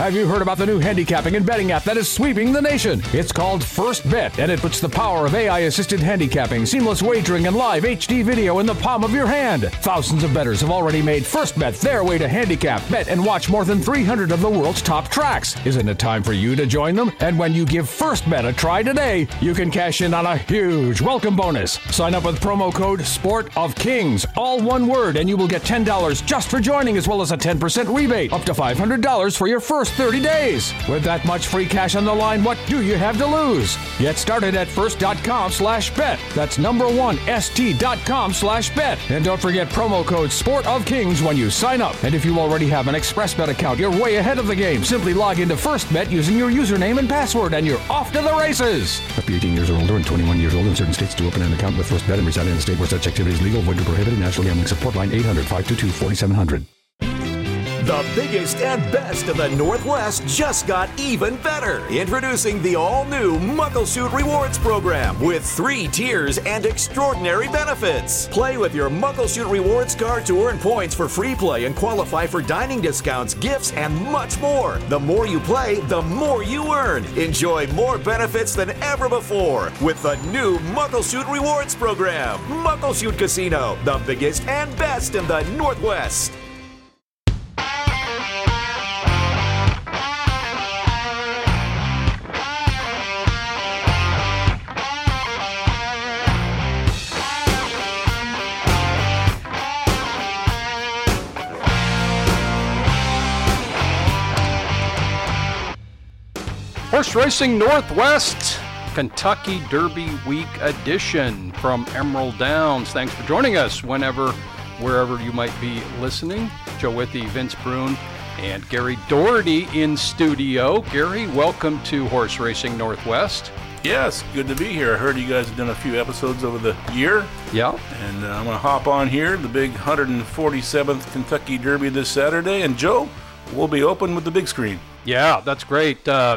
Have you heard about the new handicapping and betting app that is sweeping the nation? It's called First Bet, and it puts the power of AI assisted handicapping, seamless wagering, and live HD video in the palm of your hand. Thousands of bettors have already made First Bet their way to handicap, bet, and watch more than 300 of the world's top tracks. Isn't it time for you to join them? And when you give First Bet a try today, you can cash in on a huge welcome bonus. Sign up with promo code Sport of Kings, all one word, and you will get $10 just for joining, as well as a 10% rebate, up to $500 for your first 30 days. With that much free cash on the line, what do you have to lose? Get started at first.com slash bet. That's number one, st.com slash bet. And don't forget promo code Sport of Kings when you sign up. And if you already have an ExpressBet account, you're way ahead of the game. Simply log into FirstBet using your username and password, and you're off to the races. Up to 18 years or older and 21 years old in certain states to open an account with FirstBet and reside in a state where such activity is legal, void, or prohibited. National Gambling Support Line 800 522 4700. The biggest and best of the Northwest just got even better. Introducing the all new Muckleshoot Rewards program with three tiers and extraordinary benefits. Play with your Muckleshoot Rewards card to earn points for free play and qualify for dining discounts, gifts, and much more. The more you play, the more you earn. Enjoy more benefits than ever before with the new Muckleshoot Rewards program. Muckleshoot Casino, the biggest and best in the Northwest. Horse Racing Northwest Kentucky Derby Week edition from Emerald Downs. Thanks for joining us whenever, wherever you might be listening. Joe Withee, Vince Bruun, and Gary Doherty in studio. Gary, welcome to Horse Racing Northwest. Yes, good to be here. I heard you guys have done a few episodes over the year. Yeah. And uh, I'm going to hop on here, the big 147th Kentucky Derby this Saturday. And Joe, we'll be open with the big screen. Yeah, that's great. Uh,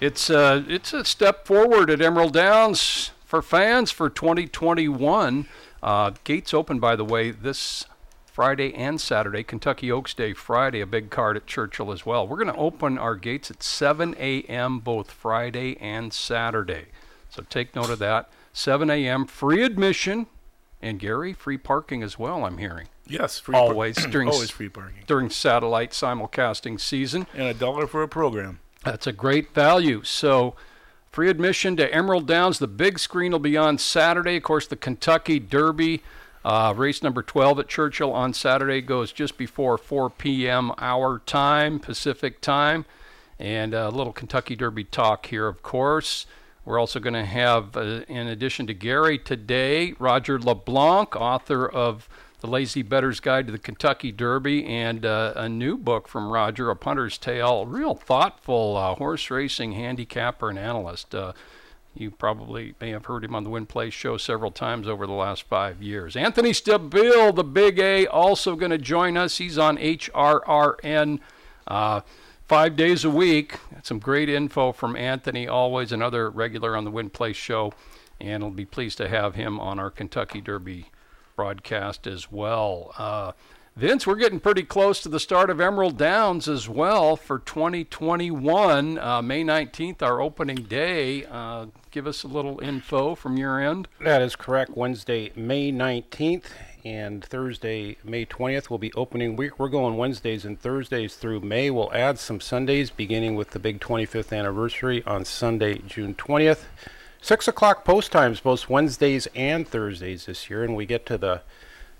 it's uh, it's a step forward at Emerald Downs for fans for 2021. Uh, gates open, by the way, this Friday and Saturday. Kentucky Oaks Day Friday, a big card at Churchill as well. We're going to open our gates at 7 a.m. both Friday and Saturday. So take note of that. 7 a.m. free admission, and Gary free parking as well. I'm hearing. Yes, free always par- during always free parking during satellite simulcasting season, and a dollar for a program. That's a great value. So, free admission to Emerald Downs. The big screen will be on Saturday. Of course, the Kentucky Derby, uh, race number 12 at Churchill on Saturday goes just before 4 p.m. our time, Pacific time. And a little Kentucky Derby talk here, of course. We're also going to have, uh, in addition to Gary today, Roger LeBlanc, author of the Lazy Bettor's Guide to the Kentucky Derby, and uh, a new book from Roger, A Punter's Tale. Real thoughtful uh, horse racing handicapper and analyst. Uh, you probably may have heard him on the Win Place show several times over the last five years. Anthony Stabile, the Big A, also going to join us. He's on HRRN uh, five days a week. Some great info from Anthony, always another regular on the Win Place show, and we'll be pleased to have him on our Kentucky Derby broadcast as well. Uh, Vince, we're getting pretty close to the start of Emerald Downs as well for 2021. Uh, May 19th, our opening day. Uh, give us a little info from your end. That is correct. Wednesday, May 19th, and Thursday, May 20th will be opening week. We're going Wednesdays and Thursdays through May. We'll add some Sundays, beginning with the big 25th anniversary on Sunday, June 20th. Six o'clock post times, both Wednesdays and Thursdays this year, and we get to the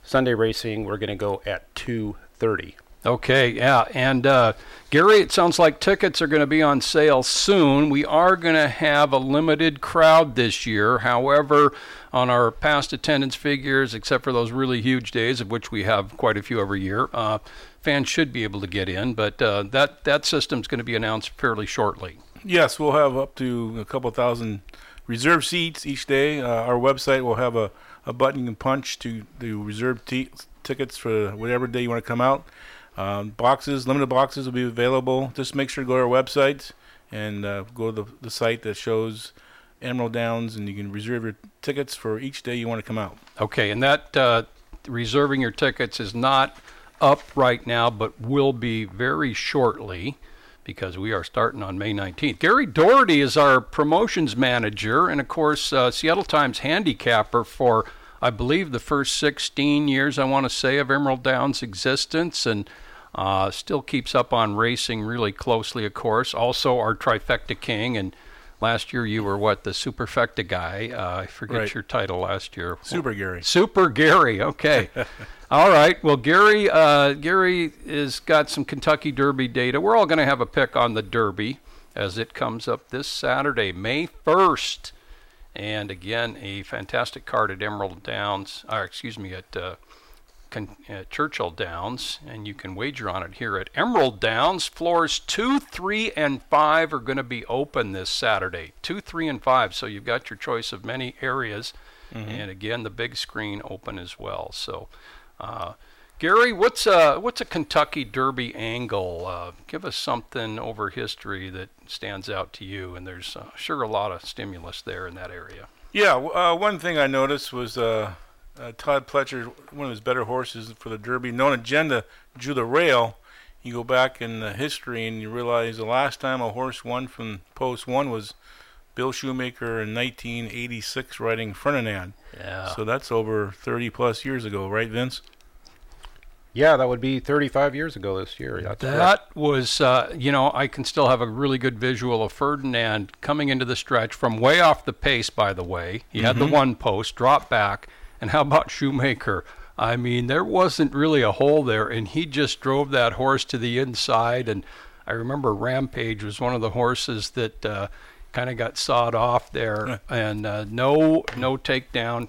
Sunday racing. We're going to go at two thirty. Okay, yeah, and uh, Gary, it sounds like tickets are going to be on sale soon. We are going to have a limited crowd this year. However, on our past attendance figures, except for those really huge days, of which we have quite a few every year, uh, fans should be able to get in. But uh, that that system's going to be announced fairly shortly. Yes, we'll have up to a couple thousand reserve seats each day. Uh, our website will have a, a button you can punch to the reserve t- tickets for whatever day you want to come out. Um, boxes, limited boxes will be available. Just make sure to go to our website and uh, go to the, the site that shows Emerald Downs, and you can reserve your tickets for each day you want to come out. Okay, and that uh, reserving your tickets is not up right now, but will be very shortly because we are starting on May 19th. Gary Doherty is our promotions manager, and of course, uh, Seattle Times handicapper for, I believe, the first 16 years, I want to say, of Emerald Downs' existence, and uh, still keeps up on racing really closely, of course. Also, our trifecta king, and last year you were what, the superfecta guy? Uh, I forget Right. your title last year. Super Gary. Super Gary. Okay. all right. Well, Gary, uh, Gary has got some Kentucky Derby data. We're all going to have a pick on the Derby as it comes up this Saturday, May 1st. And again, a fantastic card at Emerald Downs, or excuse me, at uh, Con- uh, Churchill Downs, and you can wager on it here at Emerald Downs. Floors two, three, and five are going to be open this Saturday. Two, three, and five. So you've got your choice of many areas, and again, the big screen open as well. So, uh, Gary, what's a what's a Kentucky Derby angle? Uh, give us something over history that stands out to you. And there's uh, sure a lot of stimulus there in that area. Yeah, uh, one thing I noticed was uh, uh, Todd Pletcher, one of his better horses for the Derby, known agenda, drew the rail. You go back in the history and you realize the last time a horse won from post one was Bill Shoemaker in 1986 riding Ferdinand. Yeah. So that's over 30 plus years ago, right, Vince? Yeah, that would be 35 years ago this year. That's correct. That was, uh, you know, I can still have a really good visual of Ferdinand coming into the stretch from way off the pace, by the way. He had the one post, drop back. And how about Shoemaker? I mean, there wasn't really a hole there, and he just drove that horse to the inside. And I remember Rampage was one of the horses that uh, kind of got sawed off there, and uh, no, no takedown.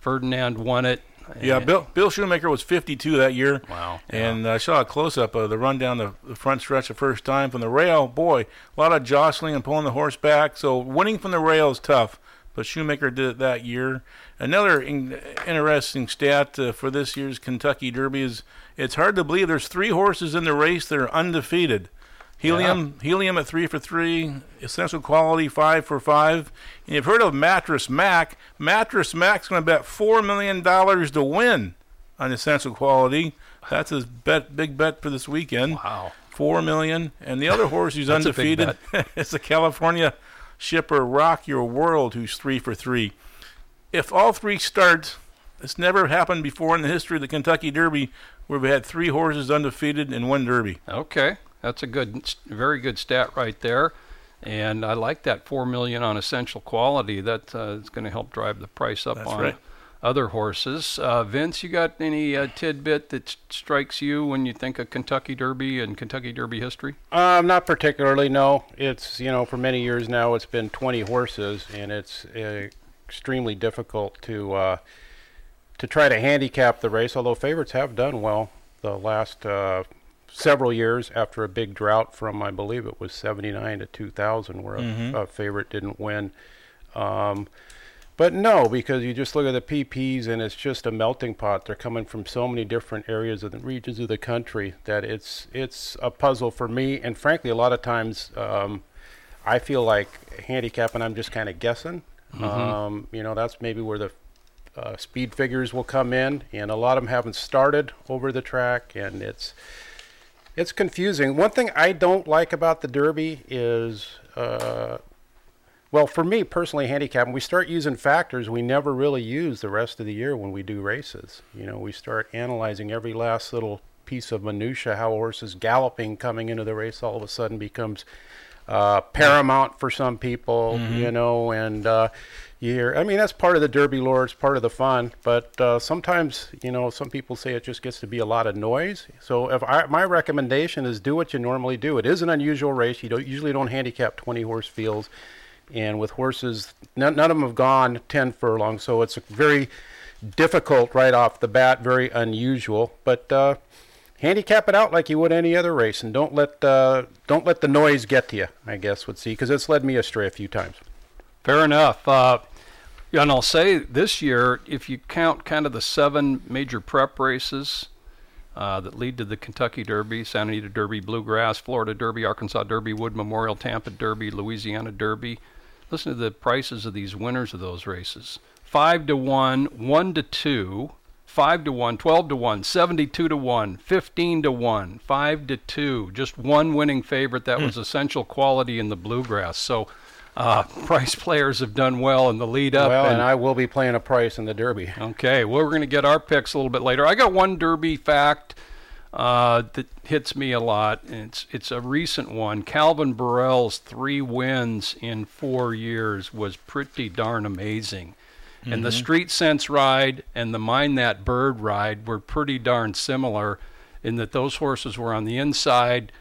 Ferdinand won it. Yeah, Bill Bill Shoemaker was 52 that year. Wow. And I saw a close up of the run down the, the front stretch the first time from the rail. Boy, a lot of jostling and pulling the horse back. So winning from the rail is tough. But Shoemaker did it that year. Another in, interesting stat uh, for this year's Kentucky Derby is it's hard to believe there's three horses in the race that are undefeated. Helium, helium at three for three. Essential quality five for five. And you've heard of Mattress Mac. Mattress Mac's going to bet four million dollars to win on Essential Quality. That's his bet, big bet for this weekend. Wow. Four million. And the other horse who's undefeated is the California shipper Rock Your World, who's three for three. If all three start, it's never happened before in the history of the Kentucky Derby where we had three horses undefeated in one Derby. Okay, that's a good, very good stat right there, and I like that four million on essential quality. That uh, is going to help drive the price up That's on right. other horses. Uh, Vince, you got any uh, tidbit that strikes you when you think of Kentucky Derby and Kentucky Derby history? Um, not particularly. No, it's you know for many years now it's been 20 horses, and it's uh, extremely difficult to uh, to try to handicap the race. Although favorites have done well the last uh, several years after a big drought from I believe it was 79 to 2000, where a, a favorite didn't win. Um, but no, because you just look at the PPs and it's just a melting pot. They're coming from so many different areas of the regions of the country that it's it's a puzzle for me. And frankly, a lot of times um, I feel like handicapping. I'm just kind of guessing. Um, you know, that's maybe where the uh, speed figures will come in, and a lot of them haven't started over the track, and it's it's confusing. One thing I don't like about the Derby is, uh, well, for me personally, handicapping, we start using factors we never really use the rest of the year when we do races. You know, we start analyzing every last little piece of minutia, how a horse is galloping coming into the race all of a sudden becomes uh, paramount for some people, you know, and uh, you hear, I mean, that's part of the Derby lore, it's part of the fun, but uh, sometimes, you know, some people say it just gets to be a lot of noise. So if I, my recommendation is do what you normally do. It is an unusual race. You don't usually don't handicap 20 horse fields, and with horses, none, none of them have gone 10 furlongs, so it's very difficult right off the bat, very unusual, but. Uh, handicap it out like you would any other race, and don't let uh, don't let the noise get to you. I guess would see because it's led me astray a few times. Fair enough. Uh, yeah, and I'll say this year, if you count kind of the seven major prep races uh, that lead to the Kentucky Derby, Santa Anita Derby, Bluegrass, Florida Derby, Arkansas Derby, Wood Memorial, Tampa Derby, Louisiana Derby, listen to the prices of these winners of those races: five to one, one to two, 5 to 1, 12 to 1, 72 to 1, 15 to 1, 5 to 2. Just one winning favorite. That was essential quality in the bluegrass. So uh, price players have done well in the lead up. Well, and, I will be playing a price in the Derby. Okay, well, we're going to get our picks a little bit later. I got one Derby fact uh, that hits me a lot. and It's it's a recent one. Calvin Borel's three wins in four years was pretty darn amazing. Mm-hmm. And the Street Sense ride and the Mine That Bird ride were pretty darn similar in that those horses were on the inside,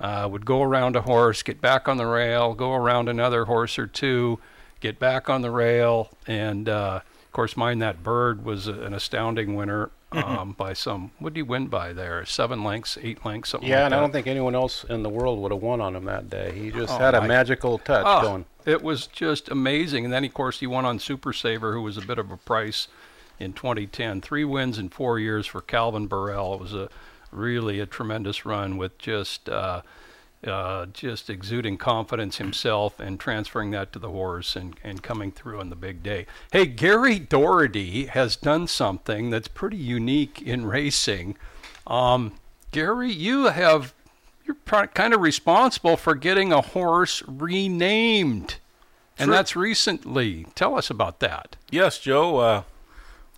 uh, would go around a horse, get back on the rail, go around another horse or two, get back on the rail, and uh, of course, Mine That Bird was a, an astounding winner um, by some. What did he win by there? Seven lengths, eight lengths, something Yeah, like and that. I don't think anyone else in the world would have won on him that day. He just Oh, had a my- magical touch Ah, going. It was just amazing. And then, of course, he won on Super Saver, who was a bit of a price in 2010. Three wins in four years for Calvin Borel. It was a really a tremendous run with just uh, uh, just exuding confidence himself and transferring that to the horse and, and coming through on the big day. Hey, Gary Doherty has done something that's pretty unique in racing. Um, Gary, you have you're pro- kind of responsible for getting a horse renamed, and Sure. that's recently. Tell us about that. Yes, Joe. Uh,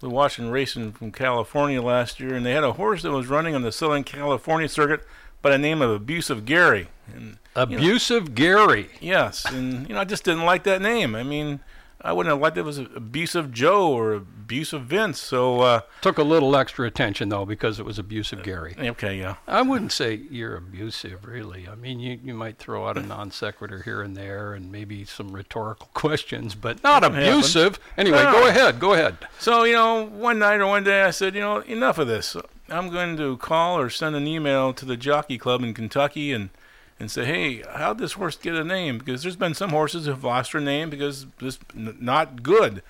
we were watching racing from California last year, and they had a horse that was running on the Southern California circuit by the name of Abusive Gary. And Abusive Gary. yes, and you know I just didn't like that name. I mean, I wouldn't have liked it was Abusive Joe or Abusive Vince. So uh, Took a little extra attention though because it was abusive Gary. okay, yeah. I wouldn't say you're abusive, really. I mean, you, you might throw out a non sequitur here and there and maybe some rhetorical questions, but not abusive. Anyway, No. go ahead. Go ahead. So, you know, one night or one day I said, you know, enough of this. I'm going to call or send an email to the jockey club in Kentucky and, and say, hey, how'd this horse get a name? Because there's been some horses who've lost their name because it's not good.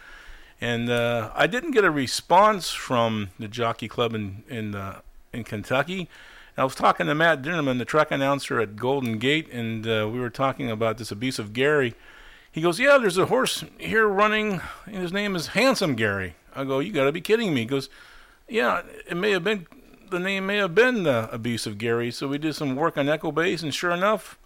And uh, I didn't get a response from the jockey club in in, uh, in Kentucky. I was talking to Matt Dinerman, the track announcer at Golden Gate, and uh, we were talking about this abusive Gary. He goes, "Yeah, there's a horse here running, and his name is Handsome Gary." I go, "You got to be kidding me!" He goes, "Yeah, it may have been the name may have been uh, Abusive Gary." So we did some work on Equibase, and sure enough,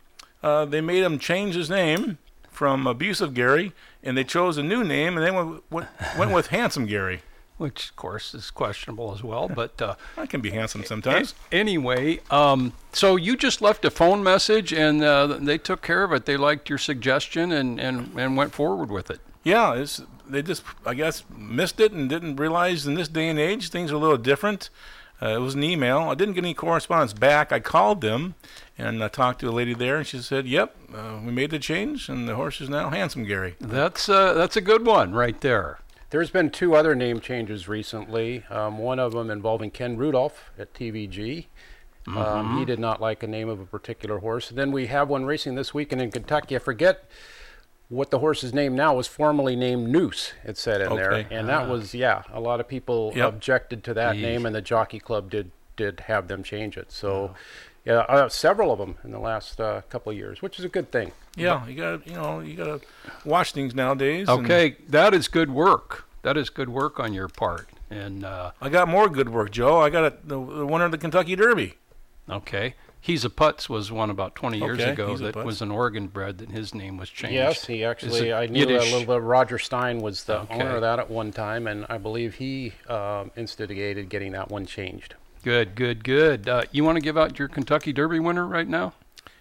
uh, they made him change his name from Abusive Gary, and they chose a new name, and they went went, went with Handsome Gary. Which, of course, is questionable as well. But uh, I can be handsome sometimes. A- Anyway, um, so you just left a phone message and uh, they took care of it. They liked your suggestion and, and, and went forward with it. Yeah, it's, they just, I guess, missed it and didn't realize in this day and age things are a little different. Uh, it was an email. I didn't get any correspondence back. I called them and I talked to a lady there, and she said, "Yep, uh, we made the change, and the horse is now Handsome Gary." That's uh, that's a good one right there. There's been two other name changes recently. Um, one of them involving Ken Rudulph at TVG. Um, he did not like the name of a particular horse. And then we have one racing this weekend in Kentucky. I forget what the horse's name now was formerly named Noose. It said in there, and that was yeah. A lot of people Yep. objected to that Yeesh. name, and the Jockey Club did did have them change it. So. Yeah, uh, several of them in the last uh, couple of years, which is a good thing. Yeah, you got to, you know, you got to watch things nowadays. and Okay, that is good work. That is good work on your part. And uh, I got more good work, Joe. I got a, the, the winner of the Kentucky Derby. okay, He's a Putz was one about 20 years Okay, ago that was an Oregon bred that his name was changed. Yes, he actually. I knew Yiddish? a little bit. Roger Stein was the Okay. owner of that at one time, and I believe he um, instigated getting that one changed. Good, good, good. Uh, you want to give out your Kentucky Derby winner right now?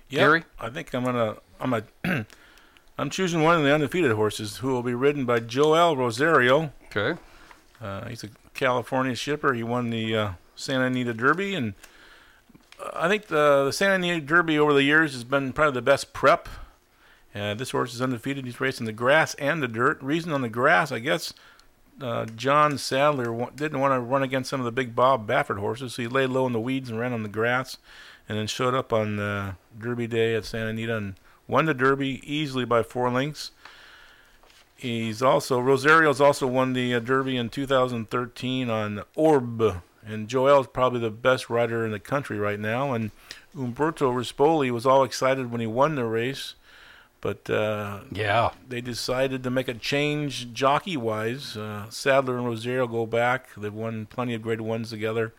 Yeah, Gary? I think I'm gonna I'm a I'm choosing one of the undefeated horses who will be ridden by Joel Rosario. Okay. Uh, he's a California shipper. He won the uh, Santa Anita Derby, and uh, I think the, the Santa Anita Derby over the years has been probably the best prep. Uh, this horse is undefeated. He's racing the grass and the dirt. Reason on the grass, I guess, uh, John Sadler wa- didn't want to run against some of the big Bob Baffert horses, so he laid low in the weeds and ran on the grass, and then showed up on uh, Derby Day at Santa Anita and won the Derby easily by four lengths. He's also Rosario's also won the uh, Derby in 2013 on Orb, and Joel is probably the best rider in the country right now. And Umberto Rispoli was all excited when he won the race, But uh, Yeah. they decided to make a change jockey wise. Uh, Sadler and Rosario go back. They've won plenty of grade ones together.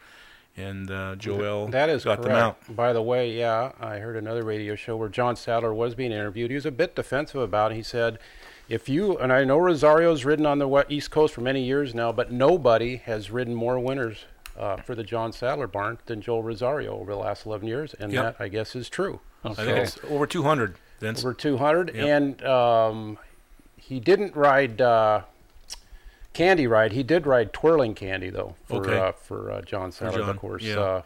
And uh, Joel That is got correct. them out. By the way, yeah, I heard another radio show where John Sadler was being interviewed. He was a bit defensive about it. He said, if you, and I know Rosario's ridden on the East Coast for many years now, but nobody has ridden more winners uh, for the John Sadler barn than Joel Rosario over the last 11 years. And Yep. that, I guess, is true. I think Okay. it's over 200. Vince. Over 200. Yep. And um, he didn't ride uh, Candy Ride. He did ride Twirling Candy, though, for, Okay. uh, for uh, John Sadler, John, of course. yeah. Uh,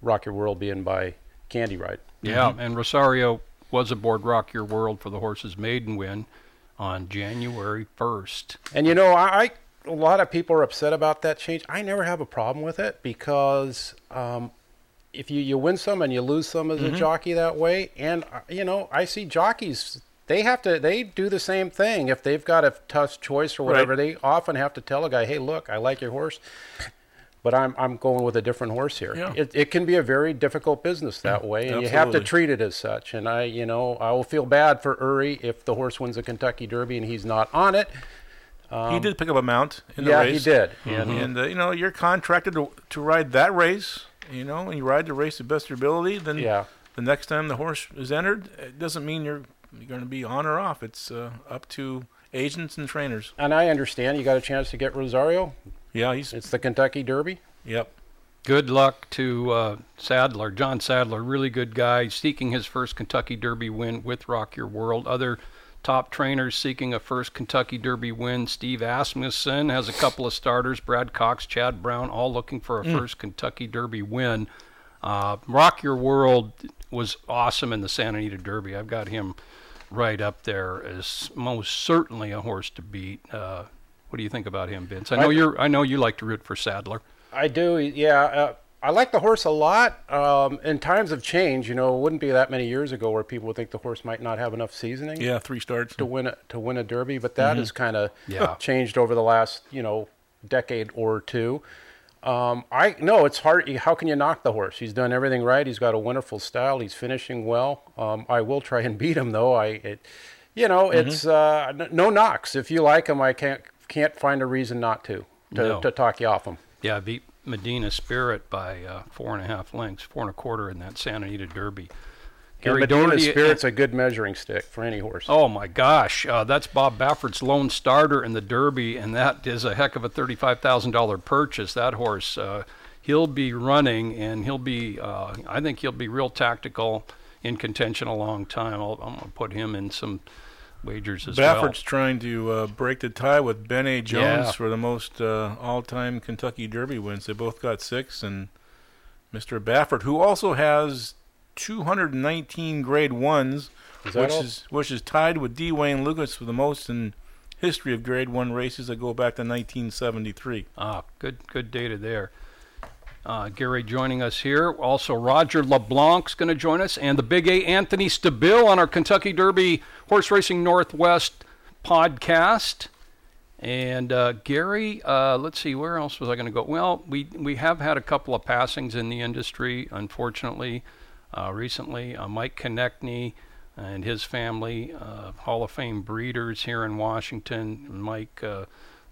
Rock Your World being by Candy Ride. Yeah, and Rosario was aboard Rock Your World for the horse's maiden win on January 1st. And you know, I, I a lot of people are upset about that change. I never have a problem with it because um, if you, you win some and you lose some as a jockey that way, and uh, you know, I see jockeys. They have to. They do the same thing. If they've got a tough choice or whatever, Right. they often have to tell a guy, "Hey, look, I like your horse, but I'm I'm going with a different horse here." Yeah. It it can be a very difficult business that way, and you have to treat it as such. And I, you know, I will feel bad for Uri if the horse wins a Kentucky Derby and he's not on it. He did pick up a mount in the yeah, race. he did. And And uh, you know, you're contracted to, to ride that race. You know, and you ride the race to best of your ability. Then Yeah. the next time the horse is entered, it doesn't mean you're you're going to be on or off. It's uh, up to agents and trainers. And I understand you got a chance to get Rosario. Yeah, he's It's the Kentucky Derby. yep. Good luck to uh, Sadler, John Sadler, really good guy, seeking his first Kentucky Derby win with Rock Your World. Other top trainers seeking a first Kentucky Derby win. Steve Asmussen has a couple of starters. Brad Cox, Chad Brown, all looking for a first Kentucky Derby win. Uh, Rock Your World was awesome in the Santa Anita Derby. I've got him right up there as most certainly a horse to beat. Uh, what do you think about him, Vince? I know I- you're. I know you like to root for Sadler. I do. Yeah. Uh, I like the horse a lot. Um, in times of change, you know, it wouldn't be that many years ago where people would think the horse might not have enough seasoning Yeah, three starts. to win a, to win a Derby, but that has kind of Yeah. changed over the last you know decade or two. Um, I no, it's hard. How can you knock the horse? He's done everything right. He's got a wonderful style. He's finishing well. Um, I will try and beat him though. I, it, you know, it's uh, n- no knocks. If you like him, I can't can't find a reason not to to, No. to talk you off him. Yeah, I beat Medina Spirit by uh, four and a half lengths, four and a quarter in that Santa Anita Derby. Gary Medina Doherty- Spirit's a good measuring stick for any horse. Oh my gosh, uh, that's Bob Baffert's lone starter in the Derby, and that is a heck of a thirty-five thousand dollar purchase. That horse, uh, he'll be running, and he'll be. Uh, I think he'll be real tactical in contention a long time. I'll, I'm going to put him in some wagers as Baffert's trying to uh, break the tie with Ben A. Jones Yeah. for the most uh, all-time Kentucky Derby wins. They both got six, and Mr. Baffert, who also has 219 Grade Ones, Is which all? is which is tied with D. Wayne Lukas for the most in history of Grade One races that go back to 1973. Ah, good, good data there. Uh, Gary joining us here. Also, Roger LeBlanc's going to join us, and the Big A Anthony Stabile on our Kentucky Derby Horse Racing Northwest podcast. And uh, Gary, uh, let's see, where else was I going to go? Well, we we have had a couple of passings in the industry, unfortunately, uh, recently. Uh, Mike Konechny and his family, uh, Hall of Fame breeders here in Washington. Mike,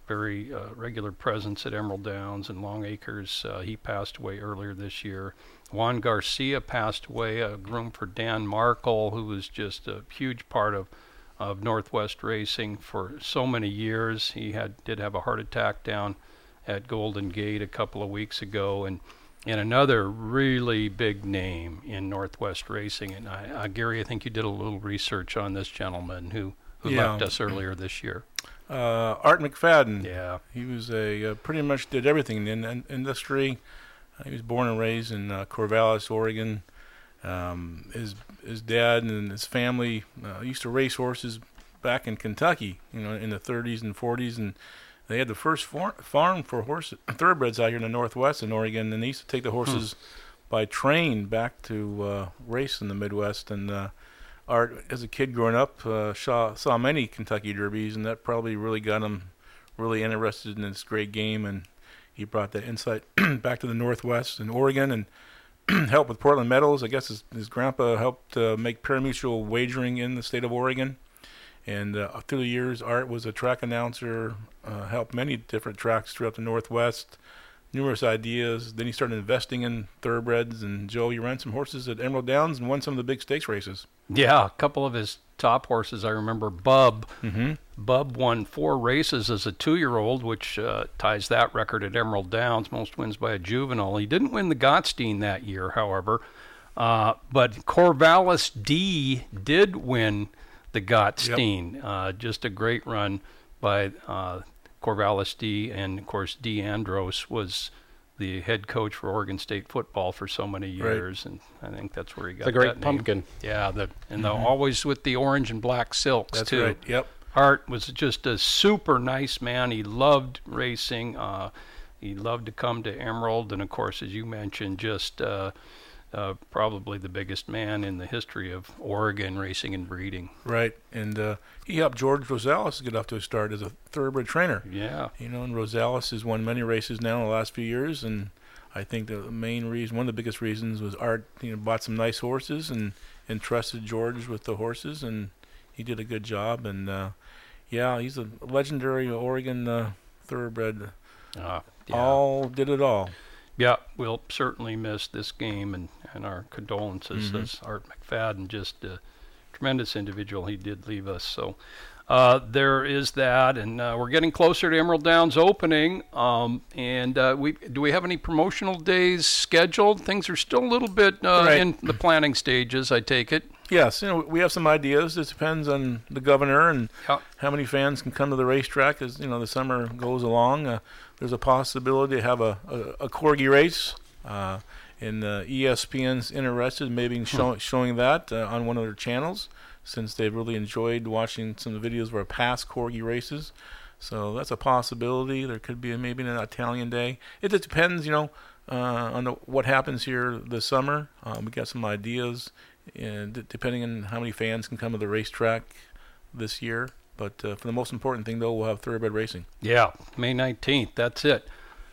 very uh, regular presence at Emerald Downs and Long Acres. Uh, he passed away earlier this year. Juan Garcia passed away, a groom for Dan Markle, who was just a huge part of of Northwest Racing for so many years. He had did have a heart attack down at Golden Gate a couple of weeks ago, and and another really big name in Northwest Racing. And I, uh, Gary, I think you did a little research on this gentleman who who Yeah. left us earlier this year. Uh, Art McFadden. Yeah, He was a uh, pretty much did everything in the in- industry. Uh, he was born and raised in uh, Corvallis, Oregon. Um, his his dad and his family uh, used to race horses back in Kentucky, you know, in the 30s and 40s, and they had the first far- farm for horse thoroughbreds out here in the Northwest in Oregon, and they used to take the horses by train back to uh, race in the Midwest. And uh, Art, as a kid growing up, uh, saw saw many Kentucky Derbies, and that probably really got him really interested in this great game, and he brought that insight back to the Northwest and Oregon, and helped with Portland Meadows. I guess his, his grandpa helped uh, make pari-mutuel wagering in the state of Oregon. And uh, through the years, Art was a track announcer, uh, helped many different tracks throughout the Northwest, numerous ideas. Then he started investing in thoroughbreds. And Joe, you ran some horses at Emerald Downs and won some of the big stakes races. Yeah, a couple of his top horses. I remember Bub. Mm-hmm. Bub won four races as a two-year-old, which uh, ties that record at Emerald Downs, most wins by a juvenile. He didn't win the Gottstein that year, however, uh, but Corvallis D did win the Gottstein. Uh, just a great run by uh, Corvallis D, and of course Dee Andros was the head coach for Oregon State football for so many Right. years, and I think that's where he got The great pumpkin. Yeah, the and the, always with the orange and black silks That's too. right. Yep. Hart was just a super nice man. He loved racing. Uh, he loved to come to Emerald, and of course, as you mentioned, just uh, uh, probably the biggest man in the history of Oregon racing and breeding. Right. And uh, he helped George Rosales get off to a start as a thoroughbred trainer. Yeah, You know, and Rosales has won many races now in the last few years, and I think the main reason, one of the biggest reasons, was Art. You know, bought some nice horses and entrusted George with the horses, and he did a good job. And uh, yeah, he's a legendary Oregon uh, thoroughbred. uh, yeah. All did it all. Yeah, we'll certainly miss this game, and, and our condolences. As Art McFadden, just a tremendous individual. He did leave us, so uh, there is that, and uh, we're getting closer to Emerald Downs opening. Um, and uh, we do we have any promotional days scheduled? Things are still a little bit uh, Right. in the planning stages. I take it. Yes, you know, we have some ideas. It depends on the governor and Yeah. how many fans can come to the racetrack as you know the summer goes along. Uh, there's a possibility to have a, a, a corgi race, uh, and uh, ESPN's interested in maybe show, showing that uh, on one of their channels, since they've really enjoyed watching some of the videos of our past corgi races. So that's a possibility. There could be a, maybe an Italian day. It just depends, you know, uh, on the, what happens here this summer. Um, we got some ideas, and d- depending on how many fans can come to the racetrack this year. But uh, for the most important thing, though, we'll have thoroughbred racing. Yeah, May 19th. That's it.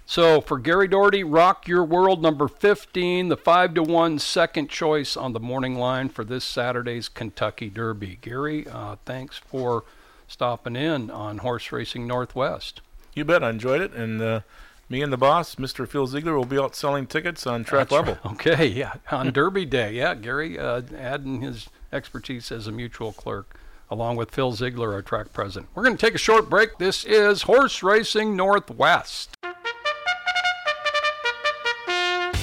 So for Gary Doherty, Rock Your World number 15, the 5 to 1 second choice on the morning line for this Saturday's Kentucky Derby. Gary, uh, thanks for stopping in on Horse Racing Northwest. You bet. I enjoyed it, and uh, me and the boss, Mr. Phil Ziegler, will be out selling tickets on track That's level. right. Okay, yeah, on Derby Day. Yeah, Gary uh, adding his expertise as a mutuel clerk along with Phil Ziegler, our track president. We're going to take a short break. This is Horse Racing Northwest.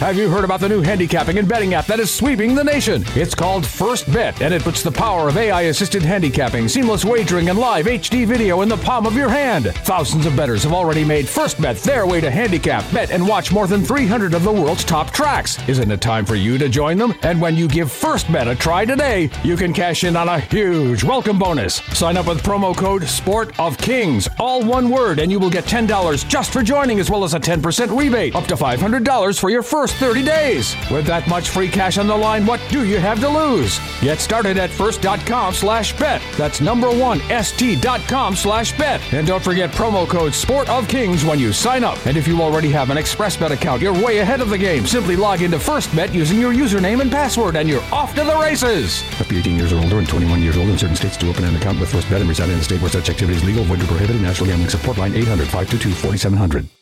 Have you heard about the new handicapping and betting app that is sweeping the nation? It's called First Bet, and it puts the power of AI assisted handicapping, seamless wagering, and live HD video in the palm of your hand. Thousands of bettors have already made First Bet their way to handicap, bet, and watch more than 300 of the world's top tracks. Isn't it time for you to join them? And when you give First Bet a try today, you can cash in on a huge welcome bonus. Sign up with promo code Sport of Kings, all one word, and you will get $10 just for joining, as well as a 10% rebate, up to $500 for your first 30 days. With that much free cash on the line, what do you have to lose? Get started at first.com slash bet. That's number one, st.com slash bet. And don't forget promo code Sport of Kings when you sign up. And if you already have an ExpressBet account, you're way ahead of the game. Simply log into FirstBet using your username and password, and you're off to the races. Must be 18 years or older and 21 years old in certain states to open an account with FirstBet and reside in a state where such activity is legal, void, or prohibited. National Gambling Support Line 800 522 4700.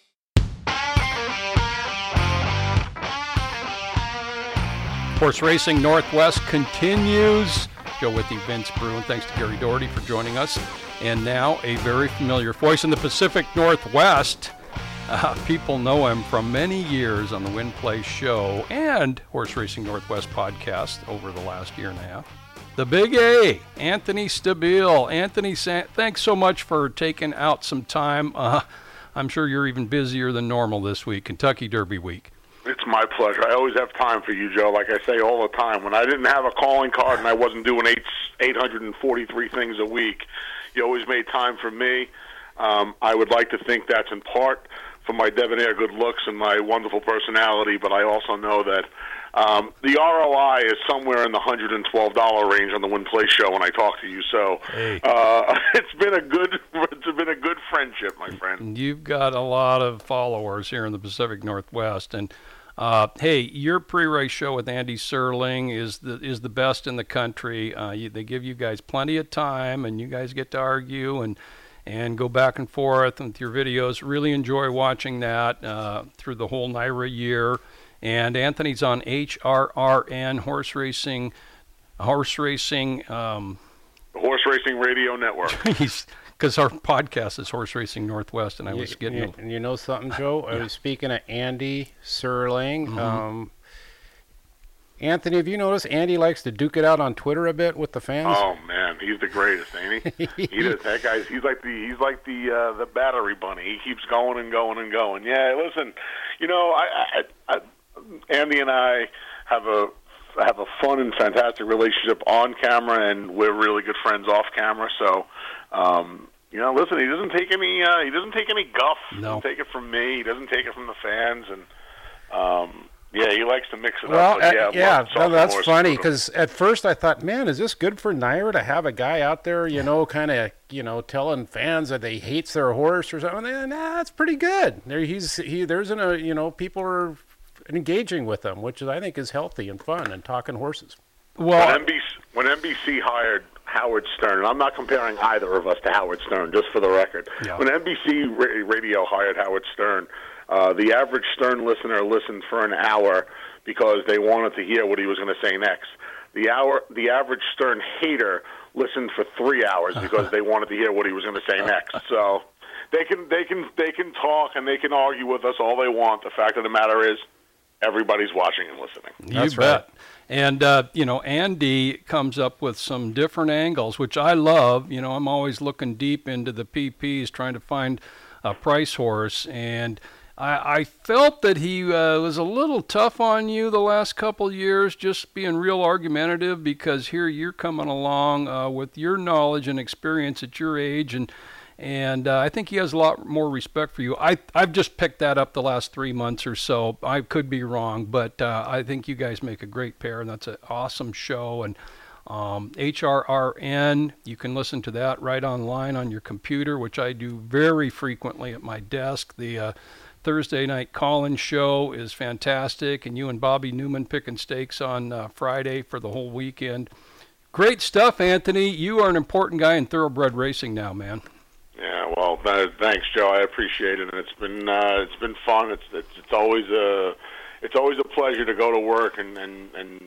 Horse Racing Northwest continues. Joe with you, Vince Bruun. Thanks to Gary Doherty for joining us. And now a very familiar voice in the Pacific Northwest. Uh, people know him from many years on the Win Play Show and Horse Racing Northwest podcast over the last year and a half. The Big A, Anthony Stabile. Anthony, thanks so much for taking out some time. Uh, I'm sure you're even busier than normal this week, Kentucky Derby week. My pleasure. I always have time for you, Joe. Like I say all the time, when I didn't have a calling card and I wasn't doing eight eight hundred and forty three things a week, you always made time for me. Um, I would like to think that's in part for my debonair good looks and my wonderful personality, but I also know that um, the ROI is somewhere in the hundred and twelve dollar range on the Win Play show when I talk to you. So uh, it's been a good it's been a good friendship, my friend. You've got a lot of followers here in the Pacific Northwest, and Uh, hey, your pre-race show with Andy Serling is the is the best in the country. Uh, you, they give you guys plenty of time, and you guys get to argue and and go back and forth with your videos. Really enjoy watching that uh, through the whole NYRA year. And Anthony's on HRRN Horse Racing, Horse Racing. Um, Horse Racing Radio Network. he's because our podcast is Horse Racing Northwest, and I was getting. You, you know something, Joe? I was speaking of Andy Serling. Mm-hmm. Um, Anthony, have you noticed Andy likes to duke it out on Twitter a bit with the fans? Oh man, he's the greatest, ain't he? he does. That guy's he's like the he's like the uh, the battery bunny. He keeps going and going and going. Yeah, listen, you know, I, I, I Andy and I have a have a fun and fantastic relationship on camera, and we're really good friends off camera. So, um, you know, listen, he doesn't take any uh, he doesn't take any guff. He No. doesn't take it from me. He doesn't take it from the fans, and um, yeah, he likes to mix it Well, up. But uh, yeah, yeah, no, that's funny because at first I thought, man, is this good for NYRA to have a guy out there, you know, kind of, you know, telling fans that they hates their horse or something? Nah, that's pretty good. There, he's he. There's an, a, you know, people are engaging with him, which I think is healthy and fun and talking horses. well, when NBC, when NBC hired Howard Stern, and I'm not comparing either of us to Howard Stern, just for the record. Yeah. When NBC ra- Radio hired Howard Stern, uh, the average Stern listener listened for an hour because they wanted to hear what he was going to say next. The hour, the average Stern hater listened for three hours because they wanted to hear what he was going to say next. So they can they can they can talk and they can argue with us all they want. The fact of the matter is, everybody's watching and listening. You That's bet. right. And uh, you know, Andy comes up with some different angles, which I love. You know, I'm always looking deep into the PPs, trying to find a price horse, and I, I felt that he uh, was a little tough on you the last couple years, just being real argumentative. Because here you're coming along uh, with your knowledge and experience at your age, and and uh, I think he has a lot more respect for you. I I've just picked that up the last three months or so. I could be wrong, but uh, I think you guys make a great pair, and that's an awesome show. And um, HRRN, you can listen to that right online on your computer, which I do very frequently at my desk. The uh, Thursday night call-in show is fantastic, and you and Bobby Newman picking stakes on uh, Friday for the whole weekend. Great stuff, Anthony. You are an important guy in thoroughbred racing now, man. Yeah, well, th- thanks, Joe. I appreciate it, and it's been uh, it's been fun. It's it's, it's always a it's always a pleasure to go to work and and, and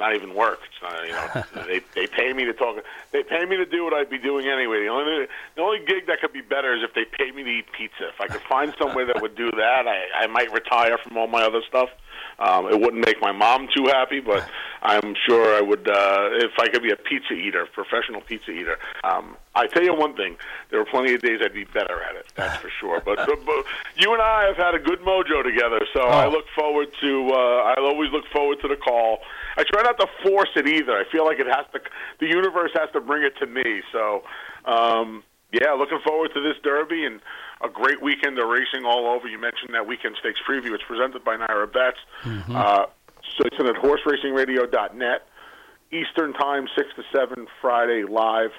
not even work. It's not, you know they they pay me to talk. They pay me to do what I'd be doing anyway. The only the only gig that could be better is if they pay me to eat pizza. If I could find somewhere that would do that, I I might retire from all my other stuff. Um, it wouldn't make my mom too happy, but I'm sure I would uh, if I could be a pizza eater, professional pizza eater. Um, I tell you one thing: there are plenty of days I'd be better at it. That's for sure. But, but, but you and I have had a good mojo together, so I look forward to. Uh, I always look forward to the call. I try not to force it either. I feel like it has to. The universe has to bring it to me. So, um, yeah, looking forward to this Derby and a great weekend of racing all over. You mentioned that weekend stakes preview. It's presented by NYRA Bets. Uh, so it's at horseracingradio.net. Eastern time, six to seven Friday live,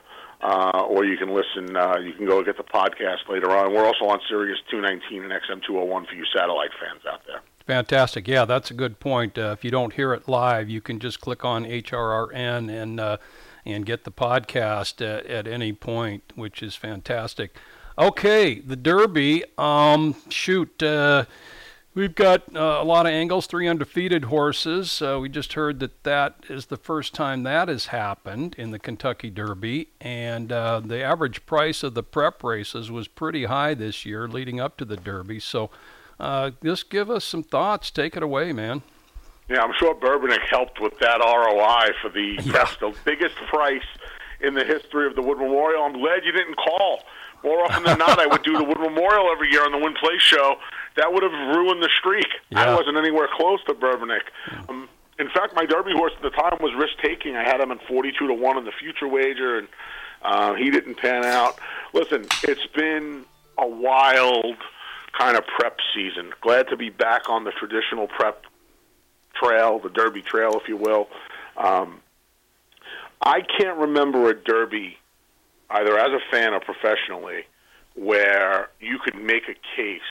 uh, or you can listen. Uh, you can go get the podcast later on. We're also on Sirius 219 and XM 201 for you satellite fans out there. Fantastic. Yeah, that's a good point. Uh, if you don't hear it live, you can just click on HRRN and uh, and get the podcast at, at any point, which is fantastic. Okay, the Derby. Um, shoot, uh, we've got uh, a lot of angles. Three undefeated horses. Uh, we just heard that that is the first time that has happened in the Kentucky Derby, and uh, the average price of the prep races was pretty high this year, leading up to the Derby. So. Uh, just give us some thoughts. Take it away, man. Yeah, I'm sure Bourbonic helped with that ROI for the press, the biggest price in the history of the Wood Memorial. I'm glad you didn't call. More often than not, I would do the Wood Memorial every year on the Win Play show. That would have ruined the streak. I wasn't anywhere close to Bourbonic. Um, in fact, my Derby horse at the time was risk taking. I had him at 42 to one in the future wager, and uh, he didn't pan out. Listen, it's been a wild kind of prep season. Glad to be back on the traditional prep trail, the Derby trail, if you will. Um, I can't remember a Derby, either as a fan or professionally, where you could make a case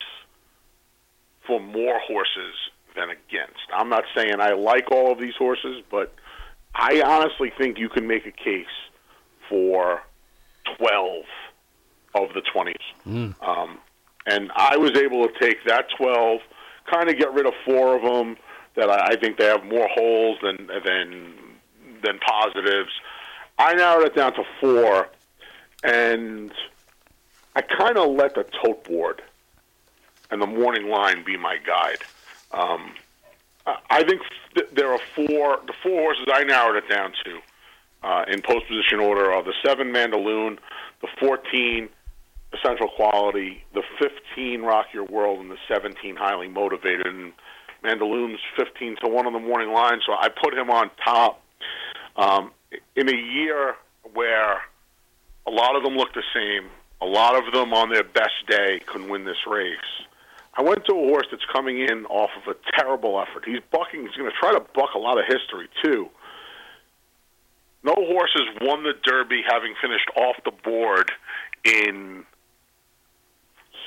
for more horses than against. I'm not saying I like all of these horses, but I honestly think you can make a case for 12 of the 20s. Um, and I was able to take that 12, kind of get rid of four of them that I, I think they have more holes than than than positives. I narrowed it down to four, and I kind of let the tote board and the morning line be my guide. Um, I- think th- there are four. The four horses I narrowed it down to uh, in post position order are the seven Mandaloun, the fourteen Essential Quality, the fifteen Rock Your World, and the seventeen Highly Motivated. And Mandaloun's fifteen to one on the morning line, so I put him on top. Um, in a year where a lot of them look the same, a lot of them on their best day can win this race. I went to a horse that's coming in off of a terrible effort. He's bucking. He's going to try to buck a lot of history too. No horse has won the Derby having finished off the board in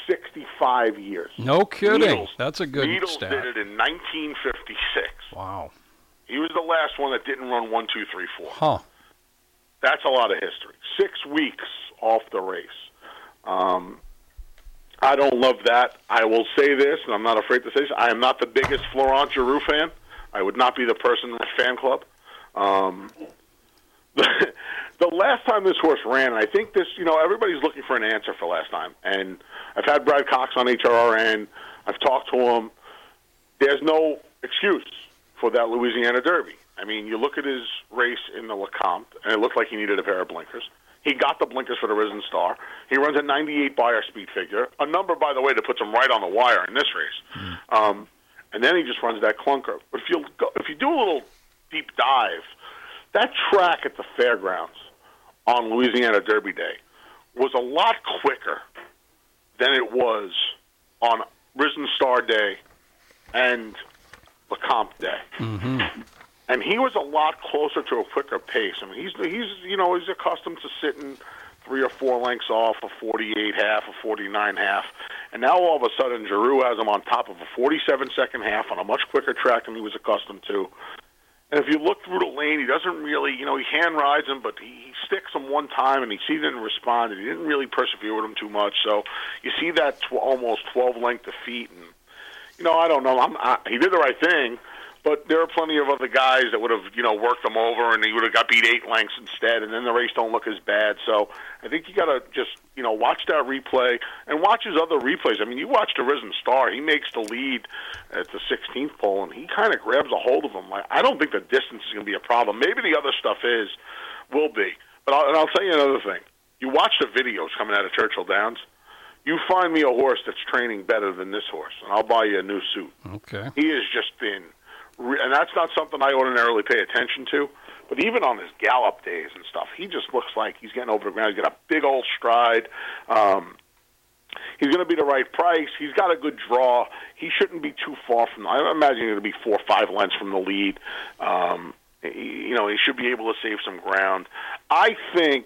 65 years. No kidding. Needles. That's a good Needles stat. did it in 1956. Wow. He was the last one that didn't run one, two, three, four. Huh. That's a lot of history. Six weeks off the race. Um, I don't love that. I will say this, and I'm not afraid to say this. I am not the biggest Florent Geroux fan. I would not be the person in the fan club. Um, the last time this horse ran, and I think this, you know, everybody's looking for an answer for last time. And I've had Brad Cox on HRRN. I've talked to him. There's no excuse for that Louisiana Derby. I mean, you look at his race in the Lecomte, and it looked like he needed a pair of blinkers. He got the blinkers for the Risen Star. He runs a 98 Beyer speed figure, a number, by the way, that puts him right on the wire in this race. Um, and then he just runs that clunker. But if you go, if you do a little deep dive, that track at the fairgrounds on Louisiana Derby Day was a lot quicker than it was on Risen Star Day and Lecomte Day and he was a lot closer to a quicker pace. I mean, he's he's you know he's accustomed to sitting three or four lengths off a 48 half, a 49 half, and now all of a sudden Geroux has him on top of a 47 second half on a much quicker track than he was accustomed to. And if you look through the lane, he doesn't really, you know, he hand rides him, but he, he sticks him one time, and he see didn't respond, and he didn't really persevere with him too much. So you see that tw- almost 12 length defeat, and you know, I don't know. I'm, I, he did the right thing, but there are plenty of other guys that would have, you know, worked him over, and he would have got beat eight lengths instead, and then the race don't look as bad. So I think you got to just, you know, watch that replay and watch his other replays. I mean, you watch the Risen Star; he makes the lead at the 16th pole, and he kind of grabs a hold of him. Like, I don't think the distance is going to be a problem. Maybe the other stuff is, will be. But I'll, and I'll tell you another thing: you watch the videos coming out of Churchill Downs. You find me a horse that's training better than this horse, and I'll buy you a new suit. Okay. He has just been, and that's not something I ordinarily pay attention to. But even on his gallop days and stuff, he just looks like he's getting over the ground. He's got a big old stride. Um, he's going to be the right price. He's got a good draw. He shouldn't be too far from. I imagine he's going to be four or five lengths from the lead. Um, he, you know, he should be able to save some ground. I think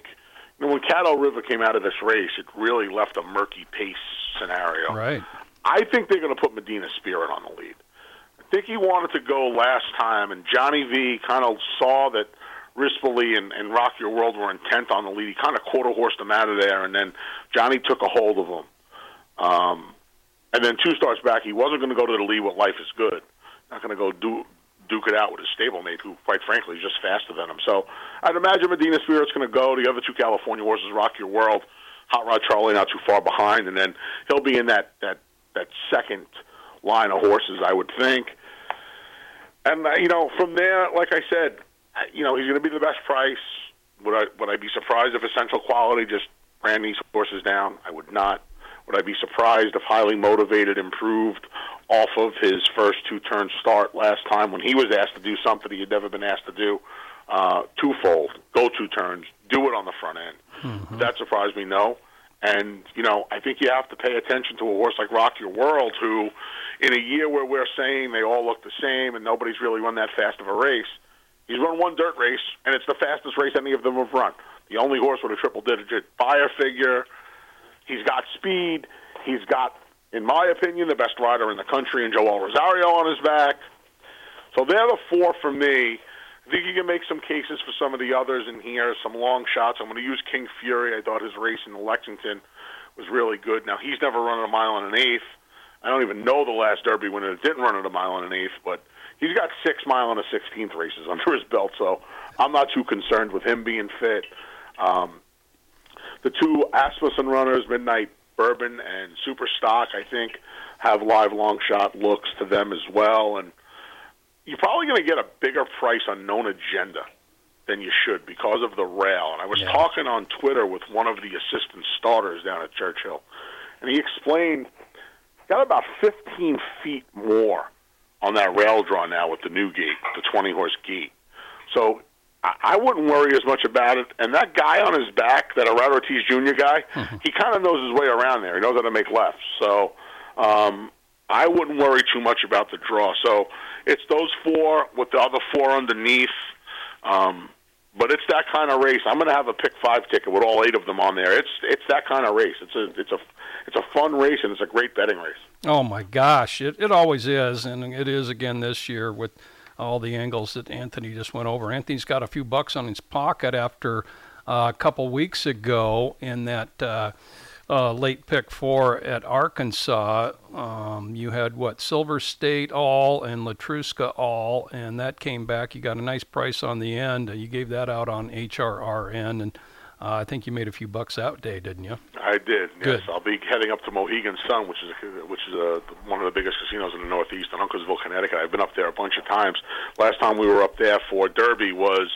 you know, when Caddo River came out of this race, it really left a murky pace scenario. Right. I think they're going to put Medina Spirit on the lead. Think he wanted to go last time, and Johnny V kind of saw that Rispoli and, and Rock Your World were intent on the lead. He kind of quarter horsed them out of there, and then Johnny took a hold of him. Um, and then two starts back, he wasn't going to go to the lead with Life is Good. Not going to go do duke it out with his stablemate, who, quite frankly, is just faster than him. So I'd imagine Medina Spirit's going to go. The other two California horses, Rock Your World, Hot Rod Charlie, not too far behind, and then he'll be in that that that second line of horses, I would think. And uh, you know, from there, like I said, you know, he's going to be the best price. Would I would I be surprised if Essential Quality just ran these horses down? I would not. Would I be surprised if highly motivated improved off of his first two turn start last time when he was asked to do something he had never been asked to do? Uh, twofold, go two turns, do it on the front end. That surprised me, no. And, you know, I think you have to pay attention to a horse like Rock Your World, who, in a year where we're saying they all look the same and nobody's really run that fast of a race, he's run one dirt race, and it's the fastest race any of them have run. The only horse with a triple digit Beyer figure. He's got speed. He's got in my opinion, the best rider in the country, and Joel Rosario on his back. So they're the four for me. I think you can make some cases for some of the others in here, some long shots. I'm going to use King Fury. I thought his race in Lexington was really good. Now, he's never run a mile and an eighth. I don't even know the last Derby winner that didn't run at a mile and an eighth, but he's got six mile and a sixteenth races under his belt, so I'm not too concerned with him being fit. Um, the two Asmussen runners, Midnight Bourbon and Super Stock, I think, have live long shot looks to them as well. And you're probably going to get a bigger price on Known Agenda than you should because of the rail. And I was Yeah. talking on Twitter with one of the assistant starters down at Churchill, and he explained got about 15 feet more on that rail draw now with the new gate, the 20 horse gate. So I, I wouldn't worry as much about it. And that guy on his back, that Irad Ortiz Jr. guy, he kind of knows his way around there. He knows how to make lefts. So um, I wouldn't worry too much about the draw. So it's those four with the other four underneath. Um, but it's that kind of race. I'm going to have a pick five ticket with all eight of them on there. It's it's that kind of race. It's a it's a it's a fun race and it's a great betting race. Oh my gosh, it, it always is, and it is again this year with all the angles that Anthony just went over. Anthony's got a few bucks on his pocket after uh, a couple weeks ago in that uh, uh, late pick four at Arkansas. Um, you had what Silver State all and Letruska all, and that came back. You got a nice price on the end. You gave that out on HRRN, and uh, I think you made a few bucks that day, didn't you? I did. Good. Yes, I'll be heading up to Mohegan Sun, which is a, which is a, one of the biggest casinos in the Northeast in Uncasville, Connecticut. I've been up there a bunch of times. Last time we were up there for Derby was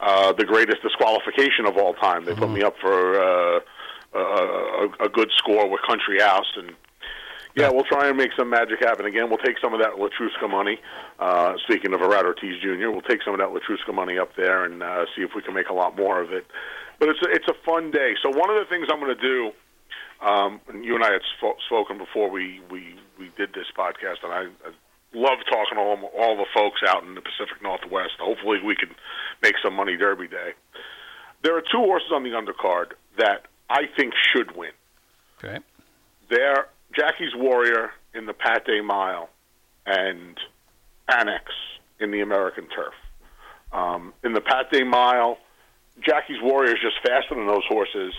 uh, the greatest disqualification of all time. They put me up for uh, a, a, a good score with Country House, and yeah, we'll try and make some magic happen. Again, we'll take some of that Letruska money. Uh, speaking of Irad Ortiz Jr., we'll take some of that Letruska money up there and uh, see if we can make a lot more of it. But it's a, it's a fun day. So one of the things I'm going to do, um, and you and I had sp- spoken before we, we, we did this podcast, and I, I love talking to all, all the folks out in the Pacific Northwest. Hopefully, we can make some money Derby Day. There are two horses on the undercard that I think should win. Okay. They're Jackie's Warrior in the Pat Day Mile and Annex in the American Turf. Um, in the Pat Day Mile, Jackie's Warrior is just faster than those horses.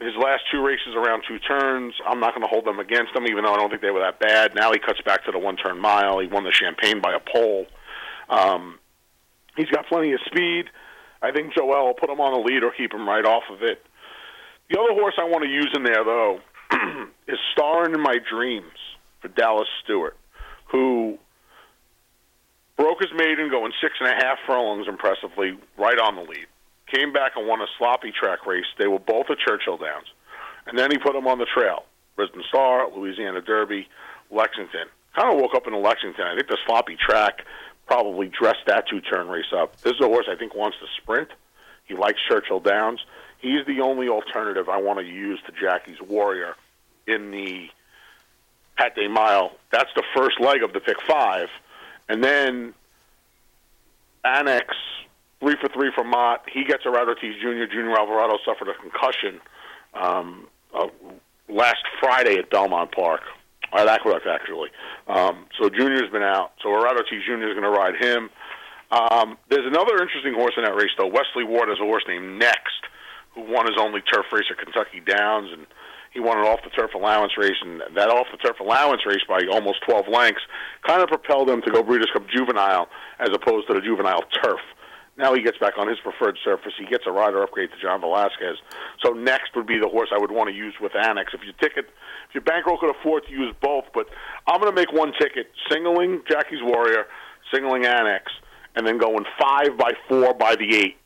His last two races around two turns, I'm not going to hold them against him, even though I don't think they were that bad. Now he cuts back to the one turn mile. He won the Champagne by a pole. Um, he's got plenty of speed. I think Joel will put him on the lead or keep him right off of it. The other horse I want to use in there, though, is Starring in My Dreams for Dallas Stewart, who broke his maiden going six and a half furlongs impressively right on the lead. Came back and won a sloppy track race. They were both at Churchill Downs. And then he put them on the trail. Risen Star, Louisiana Derby, Lexington. Kind of woke up in Lexington. I think the sloppy track probably dressed that two turn race up. This is a horse I think wants to sprint. He likes Churchill Downs. He's the only alternative I want to use to Jackie's Warrior in the Pat Day Mile. That's the first leg of the pick five. And then Annex, three for three for Mott. He gets a Ortiz Jr. Junior Alvarado suffered a concussion um, uh, last Friday at Belmont Park. At Aqueduct, actually. Um, so Junior's been out. So Orlando T. Jr. is going to ride him. Um, there's another interesting horse in that race, though. Wesley Ward has a horse named Next, who won his only turf race at Kentucky Downs, and he won an off the turf allowance race, and that off the turf allowance race by almost 12 lengths kind of propelled him to go Breeders' Cup Juvenile as opposed to the juvenile turf. Now he gets back on his preferred surface. He gets a rider upgrade to John Velazquez. So next would be the horse I would want to use with Annex. If your ticket, if your bankroll could afford to use both, but I'm going to make one ticket, singling Jackie's Warrior, singling Annex, and then going five by four by the eight.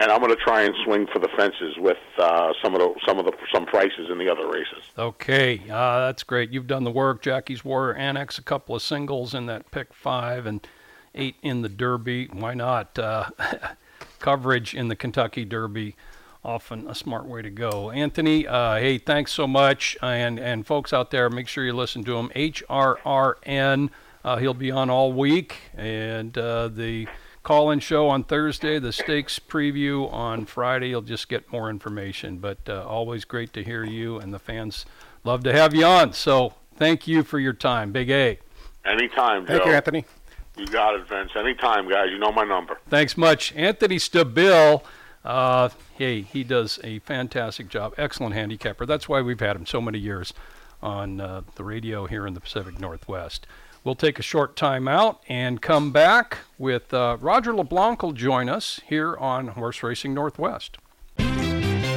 And I'm going to try and swing for the fences with uh, some of the some of the some prices in the other races. Okay, uh, that's great. You've done the work. Jackie's Warrior Annex, a couple of singles in that pick five, and eight in the Derby. Why not? Uh, coverage in the Kentucky Derby, often a smart way to go. Anthony, uh, hey, thanks so much. And, and folks out there, make sure you listen to him. HRRN. Uh, he'll be on all week. And uh, the call in show on Thursday, the stakes preview on Friday. You'll just get more information. But uh, always great to hear you and the fans love to have you on. So thank you for your time, Big A. Anytime, Thank Joe. you, Anthony. You got it, Vince. Anytime, guys. You know my number. Thanks much, Anthony Stabile. Uh, hey, he does a fantastic job. Excellent handicapper. That's why we've had him so many years on uh, the radio here in the Pacific Northwest. We'll take a short time out and come back with uh, Roger LeBlanc will join us here on Horse Racing Northwest.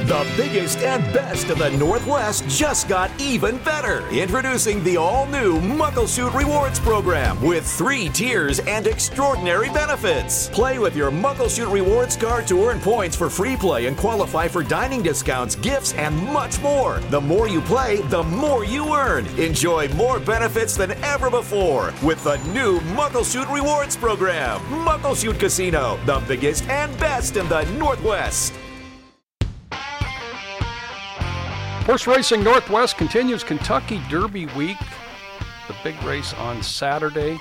The biggest and best of the Northwest just got even better. Introducing the all new Muckleshoot Rewards Program with three tiers and extraordinary benefits. Play with your Muckleshoot Rewards card to earn points for free play and qualify for dining discounts, gifts, and much more. The more you play, the more you earn. Enjoy more benefits than ever before with the new Muckleshoot Rewards Program. Muckleshoot Casino, the biggest and best in the Northwest. Horse Racing Northwest continues Kentucky Derby Week. The big race on Saturday.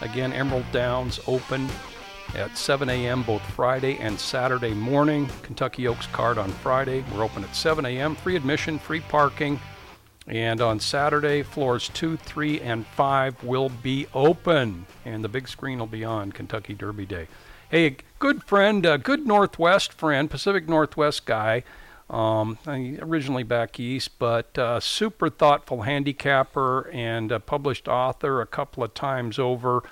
Again, Emerald Downs open at 7 a.m. both Friday and Saturday morning. Kentucky Oaks card on Friday. We're open at 7 a.m. Free admission, free parking. And on Saturday, floors 2, 3, and 5 will be open. And the big screen will be on Kentucky Derby Day. Hey, good friend, a good Northwest friend, Pacific Northwest guy. Um, originally back east, but uh, super thoughtful handicapper and a published author a couple of times over.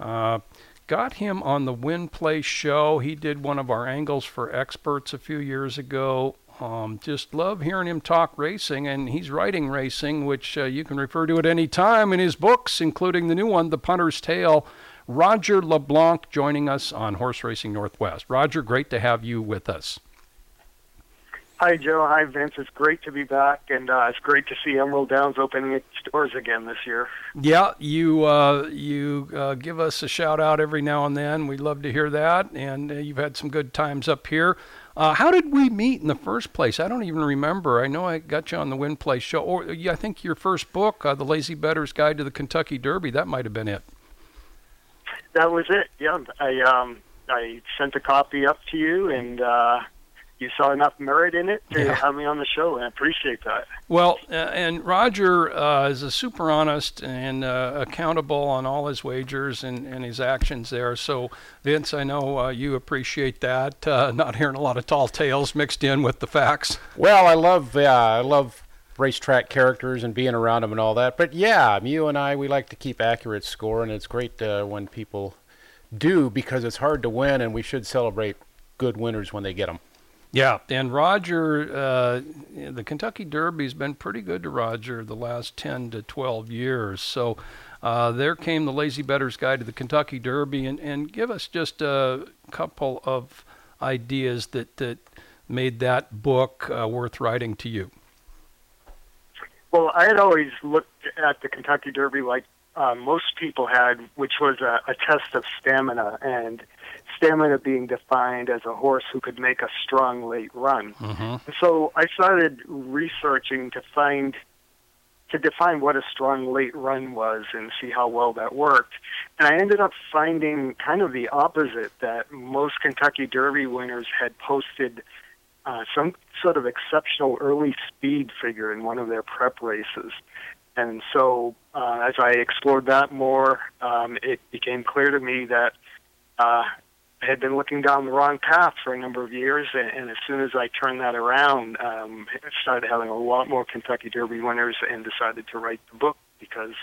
Uh, got him on the Win Play show. He did one of our angles for experts a few years ago. Um, just love hearing him talk racing, and he's writing racing, which uh, you can refer to at any time in his books, including the new one, The Punter's Tale. Roger LeBlanc joining us on Horse Racing Northwest. Roger, great to have you with us. Hi, Joe. Hi, Vince. It's great to be back, and uh, it's great to see Emerald Downs opening its doors again this year. Yeah, you uh, you uh, give us a shout out every now and then. We love to hear that, and uh, you've had some good times up here. Uh, how did we meet in the first place? I don't even remember. I know I got you on the Win Play show, or yeah, I think your first book, uh, "The Lazy Bettor's Guide to the Kentucky Derby," that might have been it. That was it. Yeah, I um, I sent a copy up to you, and uh, you saw enough merit in it to Yeah. have me on the show, and I appreciate that. Well, uh, and Roger uh, is a super honest and uh, accountable on all his wagers and, and his actions there. So, Vince, I know uh, you appreciate that. Uh, not hearing a lot of tall tales mixed in with the facts. Well, I love yeah, I love racetrack characters and being around them and all that. But yeah, you and I, we like to keep accurate score, and it's great uh, when people do because it's hard to win, and we should celebrate good winners when they get them. Yeah, and Roger, uh, the Kentucky Derby's been pretty good to Roger the last 10 to 12 years. So uh, there came the Lazy Bettor's Guide to the Kentucky Derby, and, and give us just a couple of ideas that, that made that book uh, worth writing to you. Well, I had always looked at the Kentucky Derby like uh, most people had, which was a, a test of stamina, and stamina being defined as a horse who could make a strong late run. So I started researching to find to define what a strong late run was and see how well that worked. And I ended up finding kind of the opposite that most Kentucky Derby winners had posted uh, some sort of exceptional early speed figure in one of their prep races. And so, uh, as I explored that more, um, it became clear to me that uh, Had been looking down the wrong path for a number of years. And, and as soon as I turned that around, um, I started having a lot more Kentucky Derby winners and decided to write the book because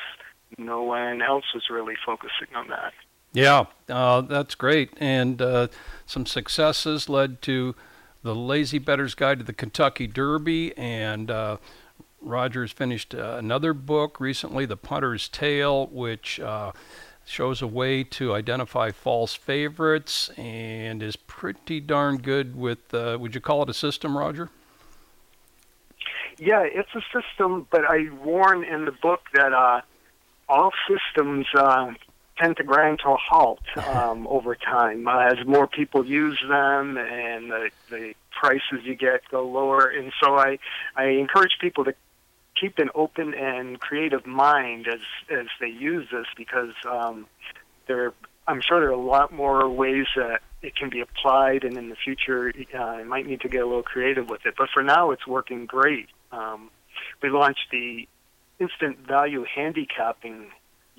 no one else was really focusing on that. Yeah, uh, that's great. And uh, some successes led to the Lazy Bettor's Guide to the Kentucky Derby, and uh, Rogers finished uh, another book recently, The Punter's Tale, which uh, shows a way to identify false favorites and is pretty darn good with, uh, would you call it a system, Roger? Yeah, it's a system, but I warn in the book that uh, all systems uh, tend to grind to a halt um, over time uh, as more people use them and the, the prices you get go lower. And so I, I encourage people to keep an open and creative mind as as they use this because um, there, I'm sure there are a lot more ways that it can be applied, and in the future, uh, I might need to get a little creative with it. But for now, it's working great. Um, we launched the Instant Value Handicapping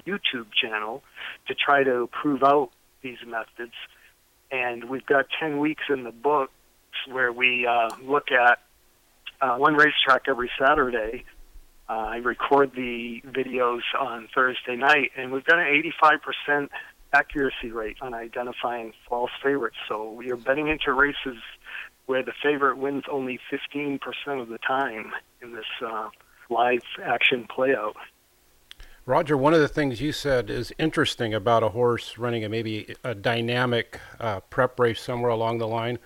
YouTube channel to try to prove out these methods. And we've got 10 weeks in the books where we uh, look at uh, one racetrack every Saturday. Uh, I record the videos on Thursday night, and we've got an 85% accuracy rate on identifying false favorites. So you're betting into races where the favorite wins only 15% of the time in this uh, live action playout. Roger, one of the things you said is interesting about a horse running a maybe a dynamic uh, prep race somewhere along the line.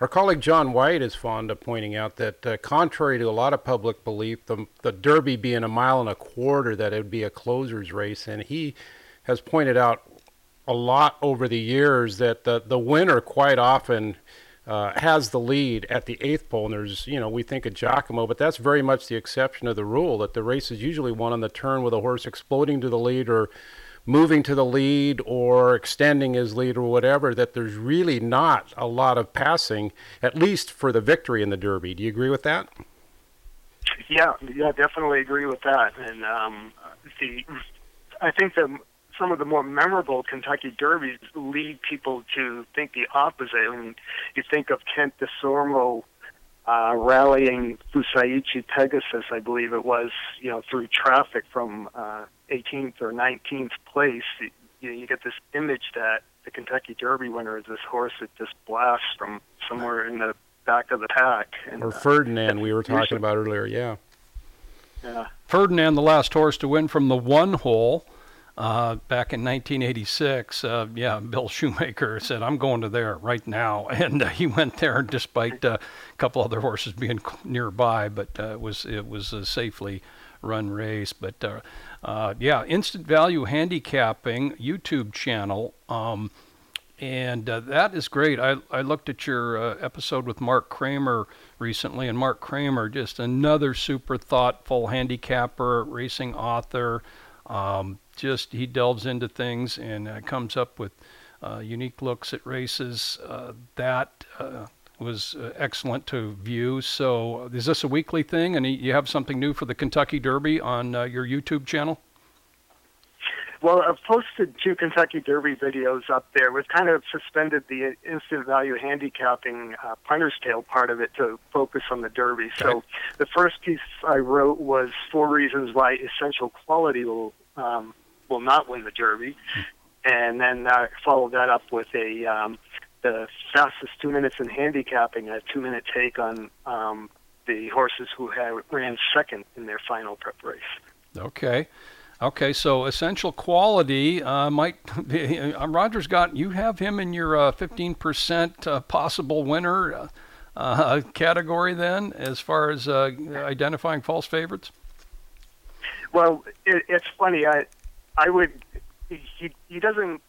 Our colleague John White is fond of pointing out that, uh, contrary to a lot of public belief, the, the Derby being a mile and a quarter, that it would be a closer's race, and he has pointed out a lot over the years that the the winner quite often uh, has the lead at the eighth pole. And there's, you know, we think of Giacomo, but that's very much the exception of the rule that the race is usually won on the turn with a horse exploding to the lead or moving to the lead or extending his lead or whatever, that there's really not a lot of passing, at least for the victory in the Derby. Do you agree with that? Yeah, yeah, definitely agree with that. And um, the, I think that some of the more memorable Kentucky Derbies lead people to think the opposite. I mean, you think of Kent Desormeaux uh, rallying Fusaichi Pegasus, I believe it was, you know, through traffic from uh, 18th or 19th place, you, you get this image that the Kentucky Derby winner is this horse that just blasts from somewhere in the back of the pack. And, or uh, Ferdinand, uh, we were talking about earlier, yeah. Yeah. Ferdinand, the last horse to win from the one hole uh, back in 1986, uh, yeah, Bill Shoemaker said, "I'm going to there right now," and uh, he went there despite uh, a couple other horses being nearby. But uh, it was it was a safely run race. But uh, yeah, instant value handicapping YouTube channel. Um, and that is great. I, I looked at your episode with Mark Cramer recently, and Mark Cramer, just another super thoughtful handicapper, racing author, um, just he delves into things and uh, comes up with uh, unique looks at races. Uh, that uh, was uh, excellent to view. So, is this a weekly thing? And you have something new for the Kentucky Derby on your YouTube channel? Well, I've posted two Kentucky Derby videos up there. We've kind of suspended the instant value handicapping uh, punter's tale part of it to focus on the Derby. Okay. So the first piece I wrote was four reasons why essential quality will um, will not win the Derby, and then uh, followed that up with a um, the fastest two minutes in handicapping, a two minute take on um, the horses who had, ran second in their final prep race. Okay. Okay, so essential quality uh, might be. Uh, Rogers got you have him in your uh, 15% uh, possible winner uh, uh, category then, as far as identifying false favorites. Well, it, it's funny. I I would. He he doesn't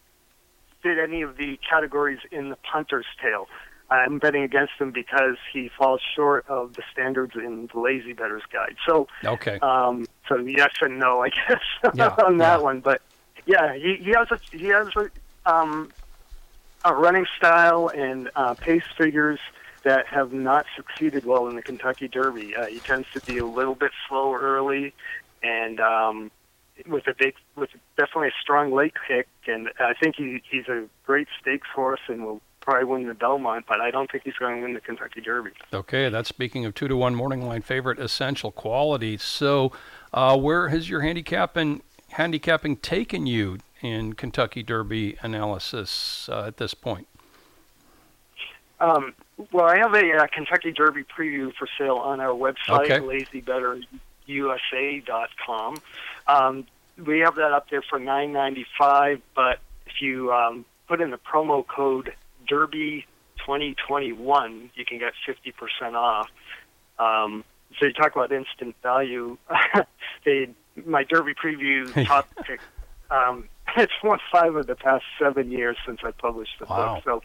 fit any of the categories in the punter's tale. I'm betting against him because he falls short of the standards in the Lazy Bettor's Guide. So okay. Um, so yes and no, I guess yeah, on that yeah. one. But yeah, he, he has a he has a, um, a running style and uh, pace figures that have not succeeded well in the Kentucky Derby. Uh, he tends to be a little bit slow early, and um, with a big, with definitely a strong late kick, and I think he he's a great stakes horse and will probably win the Belmont, but I don't think he's going to win the Kentucky Derby. Okay, that's speaking of two to one morning line favorite, essential quality. So, uh, where has your handicapping handicapping taken you in Kentucky Derby analysis uh, at this point? Um, well, I have a uh, Kentucky Derby preview for sale on our website, okay. lazybettorusa.com. Um, we have that up there for nine ninety five, but if you um, put in the promo code Derby twenty twenty one, you can get fifty percent off. Um, so you talk about instant value. they my Derby preview top pick. Um, it's won five of the past seven years since I published the wow. book. So,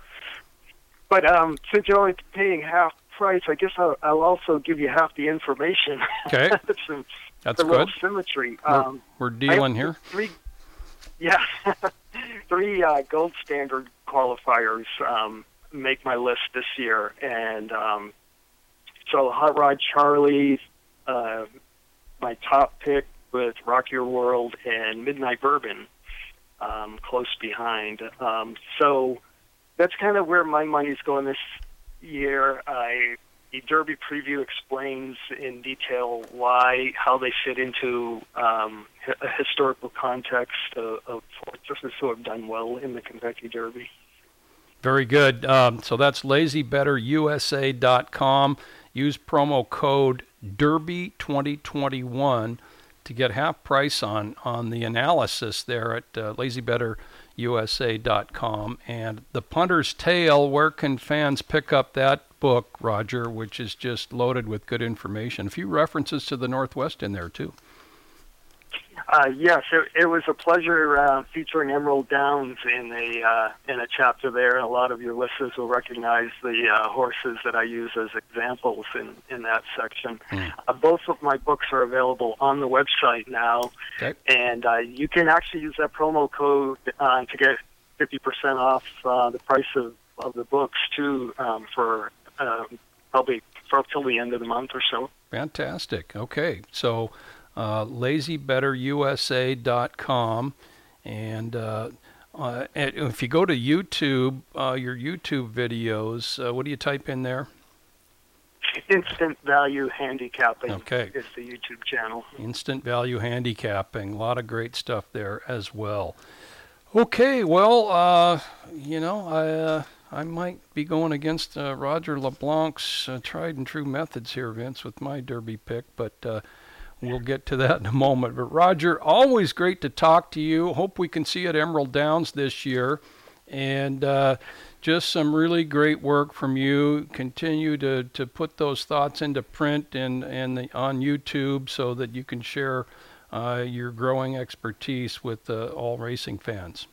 but um, since you're only paying half price, I guess I'll, I'll also give you half the information. Okay. That's the good. symmetry. We're, um, we're dealing here. Three, yeah, three uh, gold standard qualifiers um, make my list this year, and um, so Hot Rod Charlie, uh, my top pick with Rock Your World and Midnight Bourbon um, close behind. Um, so that's kind of where my money's going this year. I the Derby preview explains in detail why, how they fit into um, a historical context of, of horses who have done well in the Kentucky Derby. Very good. Um, so that's lazybettorusa.com. Use promo code Derby2021 to get half price on on the analysis there at uh, lazybettorusa.com. And the Punter's Tale. Where can fans pick up that book, Roger? Which is just loaded with good information. A few references to the Northwest in there too. Uh, yes, it, it was a pleasure uh, featuring Emerald Downs in a uh, in a chapter there. A lot of your listeners will recognize the uh, horses that I use as examples in in that section. Mm. Uh, both of my books are available on the website now, okay. and uh, you can actually use that promo code uh, to get fifty percent off uh, the price of, of the books too um, for uh, probably for till the end of the month or so. Fantastic. Okay, so uh, lazybettorusa.com. And uh, uh, if you go to YouTube, uh, your YouTube videos, uh, what do you type in there? Instant Value Handicapping okay. is the YouTube channel. Instant Value Handicapping. A lot of great stuff there as well. Okay, well, uh, you know, I I might be going against Roger LeBlanc's tried and true methods here, Vince, with my Derby pick, but We'll get to that in a moment. But Roger, always great to talk to you. Hope we can see you at Emerald Downs this year. And uh, just some really great work from you. Continue to, to put those thoughts into print and, and the, on YouTube so that you can share uh, your growing expertise with uh, all racing fans.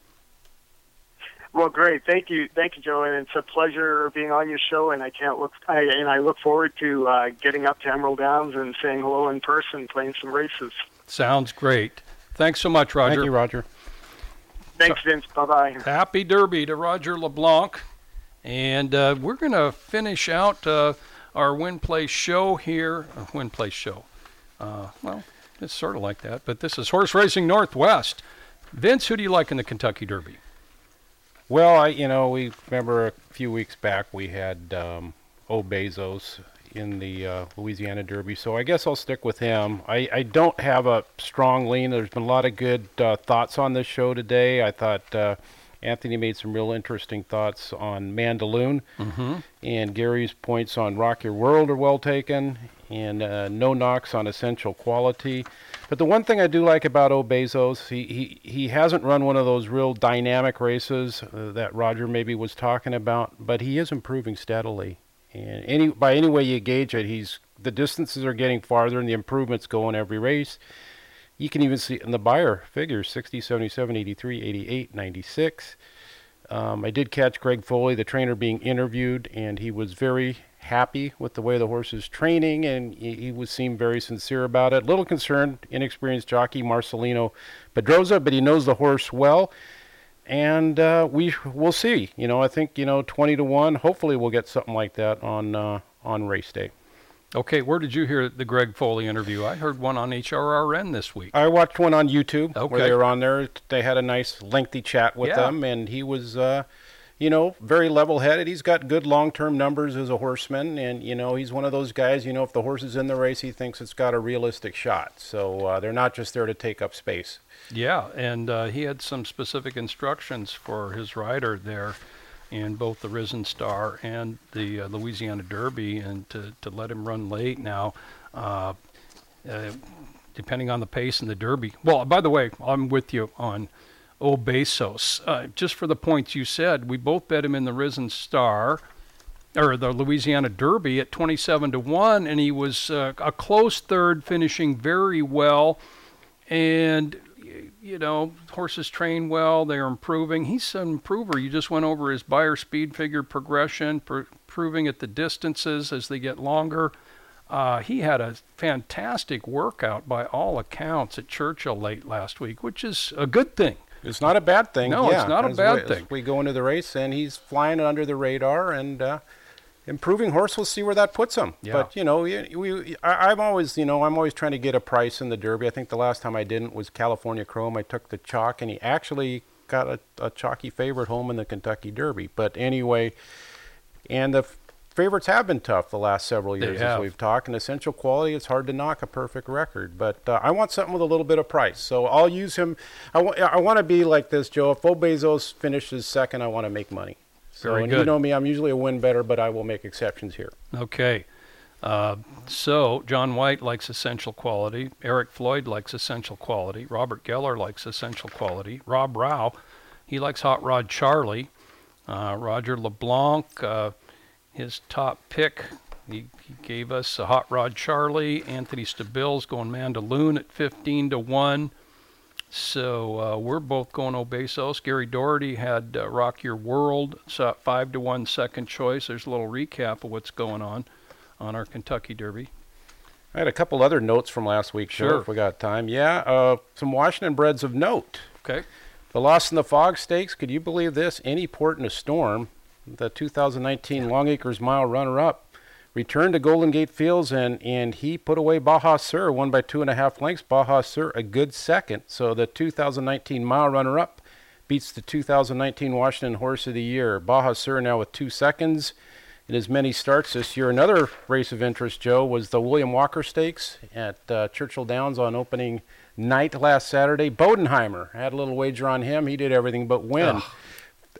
Well, great. Thank you, thank you, Joe. And it's a pleasure being on your show. And I can't look. I, and I look forward to uh, getting up to Emerald Downs and saying hello in person, playing some races. Sounds great. Thanks so much, Roger. Thank you, Roger. Thanks, Vince. Bye bye. Happy Derby to Roger LeBlanc. And uh, we're going to finish out uh, our Win Place show here. Uh, Win Place show. Uh, well, it's sort of like that, but this is Horse Racing Northwest. Vince, who do you like in the Kentucky Derby? Well, I you know we remember a few weeks back we had um, O Besos in the uh, Louisiana Derby, so I guess I'll stick with him. I, I don't have a strong lean. There's been a lot of good uh, thoughts on this show today. I thought uh, Anthony made some real interesting thoughts on Mandaloun, mm-hmm. and Gary's points on Rock Your World are well taken, and uh, no knocks on Essential Quality. But the one thing I do like about O Besos, he, he, he hasn't run one of those real dynamic races uh, that Roger maybe was talking about, but he is improving steadily. And any by any way you gauge it, he's the distances are getting farther and the improvements go in every race. You can even see in the Beyer figures 60, 77, 83, 88, 96. Um, I did catch Greg Foley, the trainer, being interviewed, and he was very happy with the way the horse is training, and he, he was seemed very sincere about it. Little concerned, inexperienced jockey Marcelino Pedroza, but he knows the horse well, and uh, we will see. You know, I think you know twenty to one. Hopefully, we'll get something like that on uh, on race day. Okay, where did you hear the Greg Foley interview? I heard one on HRRN this week. I watched one on YouTube okay. where they were on there. They had a nice lengthy chat with yeah. them, and he was. Uh, you know, very level headed. He's got good long term numbers as a horseman, and, you know, he's one of those guys, you know, if the horse is in the race, he thinks it's got a realistic shot. So uh, they're not just there to take up space. Yeah, and uh, he had some specific instructions for his rider there in both the Risen Star and the uh, Louisiana Derby, and to, to let him run late now. Uh, uh, depending on the pace in the Derby. Well, by the way, I'm with you on O Besos. Uh, just for the points you said, we both bet him in the Risen Star or the Louisiana Derby at 27 to 1 and he was uh, a close third finishing very well. And you know horses train well they're improving. He's an improver. You just went over his Beyer speed figure progression pr- proving at the distances as they get longer. Uh, he had a fantastic workout by all accounts at Churchill late last week which is a good thing it's not a bad thing. No, yeah, it's not a bad we, thing. we go into the race, and he's flying under the radar, and uh, improving horse. We'll see where that puts him. Yeah. But you know, we, we I, I'm always you know I'm always trying to get a price in the Derby. I think the last time I didn't was California Chrome. I took the chalk, and he actually got a, a chalky favorite home in the Kentucky Derby. But anyway, and the favorites have been tough the last several years, as we've talked. And essential quality, it's hard to knock a perfect record. But uh, I want something with a little bit of price, so I'll use him. I want to be like this, Joe. If Bo Bezos finishes second, I want to make money. So, Very good. you know me, I'm usually a win better, but I will make exceptions here. Okay. Uh, so John White likes essential quality. Eric Floyd likes essential quality. Robert Geller likes essential quality. Rob Rao, he likes Hot Rod Charlie. Uh, Roger LeBlanc, uh, his top pick, he, he gave us a Hot Rod Charlie. Anthony Stabile's going Mandaloun at 15 to 1. So uh, we're both going O Besos. Gary Doherty had uh, Rock Your World, so 5 to 1 second choice. There's a little recap of what's going on on our Kentucky Derby. I had a couple other notes from last week, Sure. if we got time. Yeah, uh, some Washington breds of note. Okay. The Lost in the Fog Stakes, could you believe this? Any port in a storm, the 2019 Long Acres Mile runner-up, returned to Golden Gate Fields and, and he put away Baja Sur, won by two and a half lengths. Baja Sur a good second. So the 2019 mile runner-up beats the 2019 Washington Horse of the Year. Baja Sur now with two seconds in as many starts this year. Another race of interest, Joe, was the William Walker Stakes at uh, Churchill Downs on opening night last Saturday. Bodenheimer had a little wager on him. He did everything but win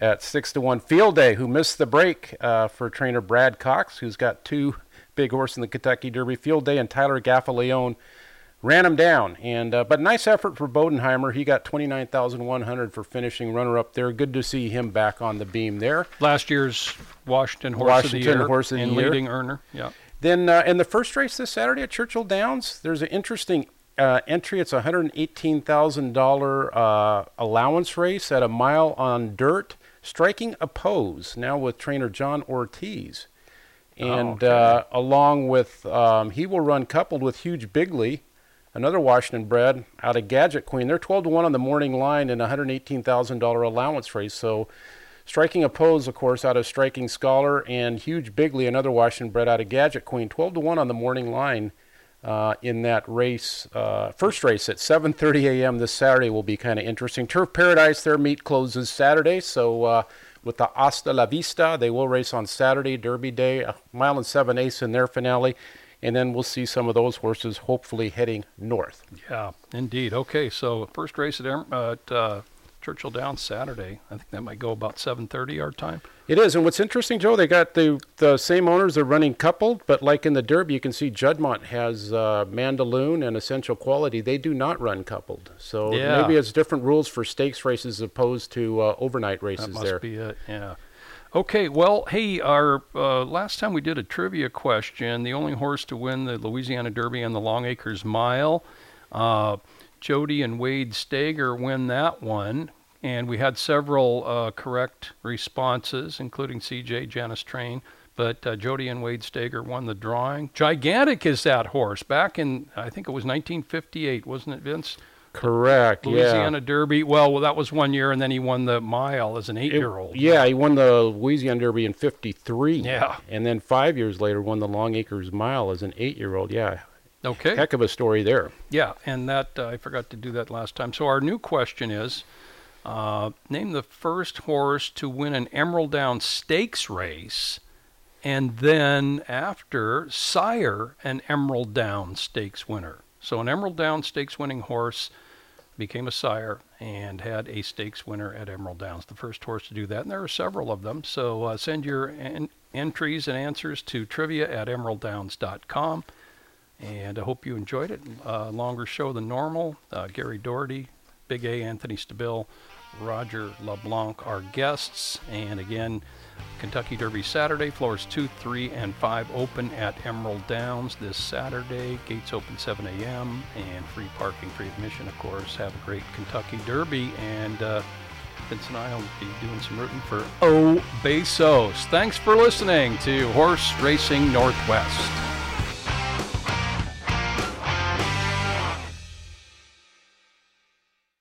at six to one. Field Day, who missed the break uh, for trainer Brad Cox, who's got two big horse in the Kentucky Derby. Field Day and Tyler Gaffalione ran him down. And uh, but nice effort for Bodenheimer. He got twenty nine thousand one hundred for finishing runner up there. Good to see him back on the beam there. Last year's Washington Horse of the Washington Year Horse of the and Year. leading earner. Yeah. Then uh, in the first race this Saturday at Churchill Downs, there's an interesting uh, entry. It's a hundred eighteen thousand dollar uh, allowance race at a mile on dirt, striking a pose now with trainer John Ortiz, and uh, along with um, he will run coupled with Huge Bigley, another Washington bred out of Gadget Queen. They're twelve to one on the morning line in a hundred eighteen thousand dollar allowance race. So. Striking a pose, of course, out of Striking Scholar, and Huge Bigley, another Washington bred out of Gadget Queen, 12 to 1 on the morning line uh, in that race. Uh, first race at 7:30 a.m. this Saturday will be kind of interesting. Turf Paradise, their meet closes Saturday, so uh, with the Hasta La Vista, they will race on Saturday, Derby Day, a mile and seven eighths in their finale, and then we'll see some of those horses hopefully heading north. Yeah, indeed. Okay, so first race at, at uh, Churchill Downs Saturday. I think that might go about 7:30 our time. It is, and what's interesting, Joe, they got the the same owners. They're running coupled, but like in the Derby, you can see Juddmonte has uh, Mandaloun and Essential Quality. They do not run coupled, so Yeah. maybe it's different rules for stakes races as opposed to uh, overnight races That must there. be it. Yeah. Okay. Well, hey, our uh, last time we did a trivia question, the only horse to win the Louisiana Derby and the Long Acres Mile, uh, Jody and Wade Stager win that one, and we had several uh, correct responses, including C.J. Janice Train. But uh, Jody and Wade Stager won the drawing. Gigantic is that horse. Back in I think it was 1958, wasn't it, Vince? Correct. Louisiana Derby. Well, well, that was one year, and then he won the mile as an eight-year-old. yeah, he won the Louisiana Derby in '53. Yeah. and then five years later won the Long Acres Mile as an eight-year-old. Yeah, Okay. heck of a story there. Yeah, and that uh, I forgot to do that last time. So our new question is, uh, name the first horse to win an Emerald Down Stakes race, and then after sire an Emerald Down Stakes winner. So an Emerald Down Stakes winning horse became a sire and had a stakes winner at Emerald Downs. The first horse to do that, and there are several of them. So uh, send your en- entries and answers to trivia at emeralddowns.com. And I hope you enjoyed it. Uh, longer show than normal. Uh, Gary Doherty, Big A, Anthony Stabile, Roger LeBlanc, our guests. And again, Kentucky Derby Saturday, floors 2, 3, and 5 open at Emerald Downs this Saturday. Gates open 7 a.m. and free parking, free admission, of course. Have a great Kentucky Derby. And uh, Vince and I will be doing some rooting for O Besos. Thanks for listening to Horse Racing Northwest.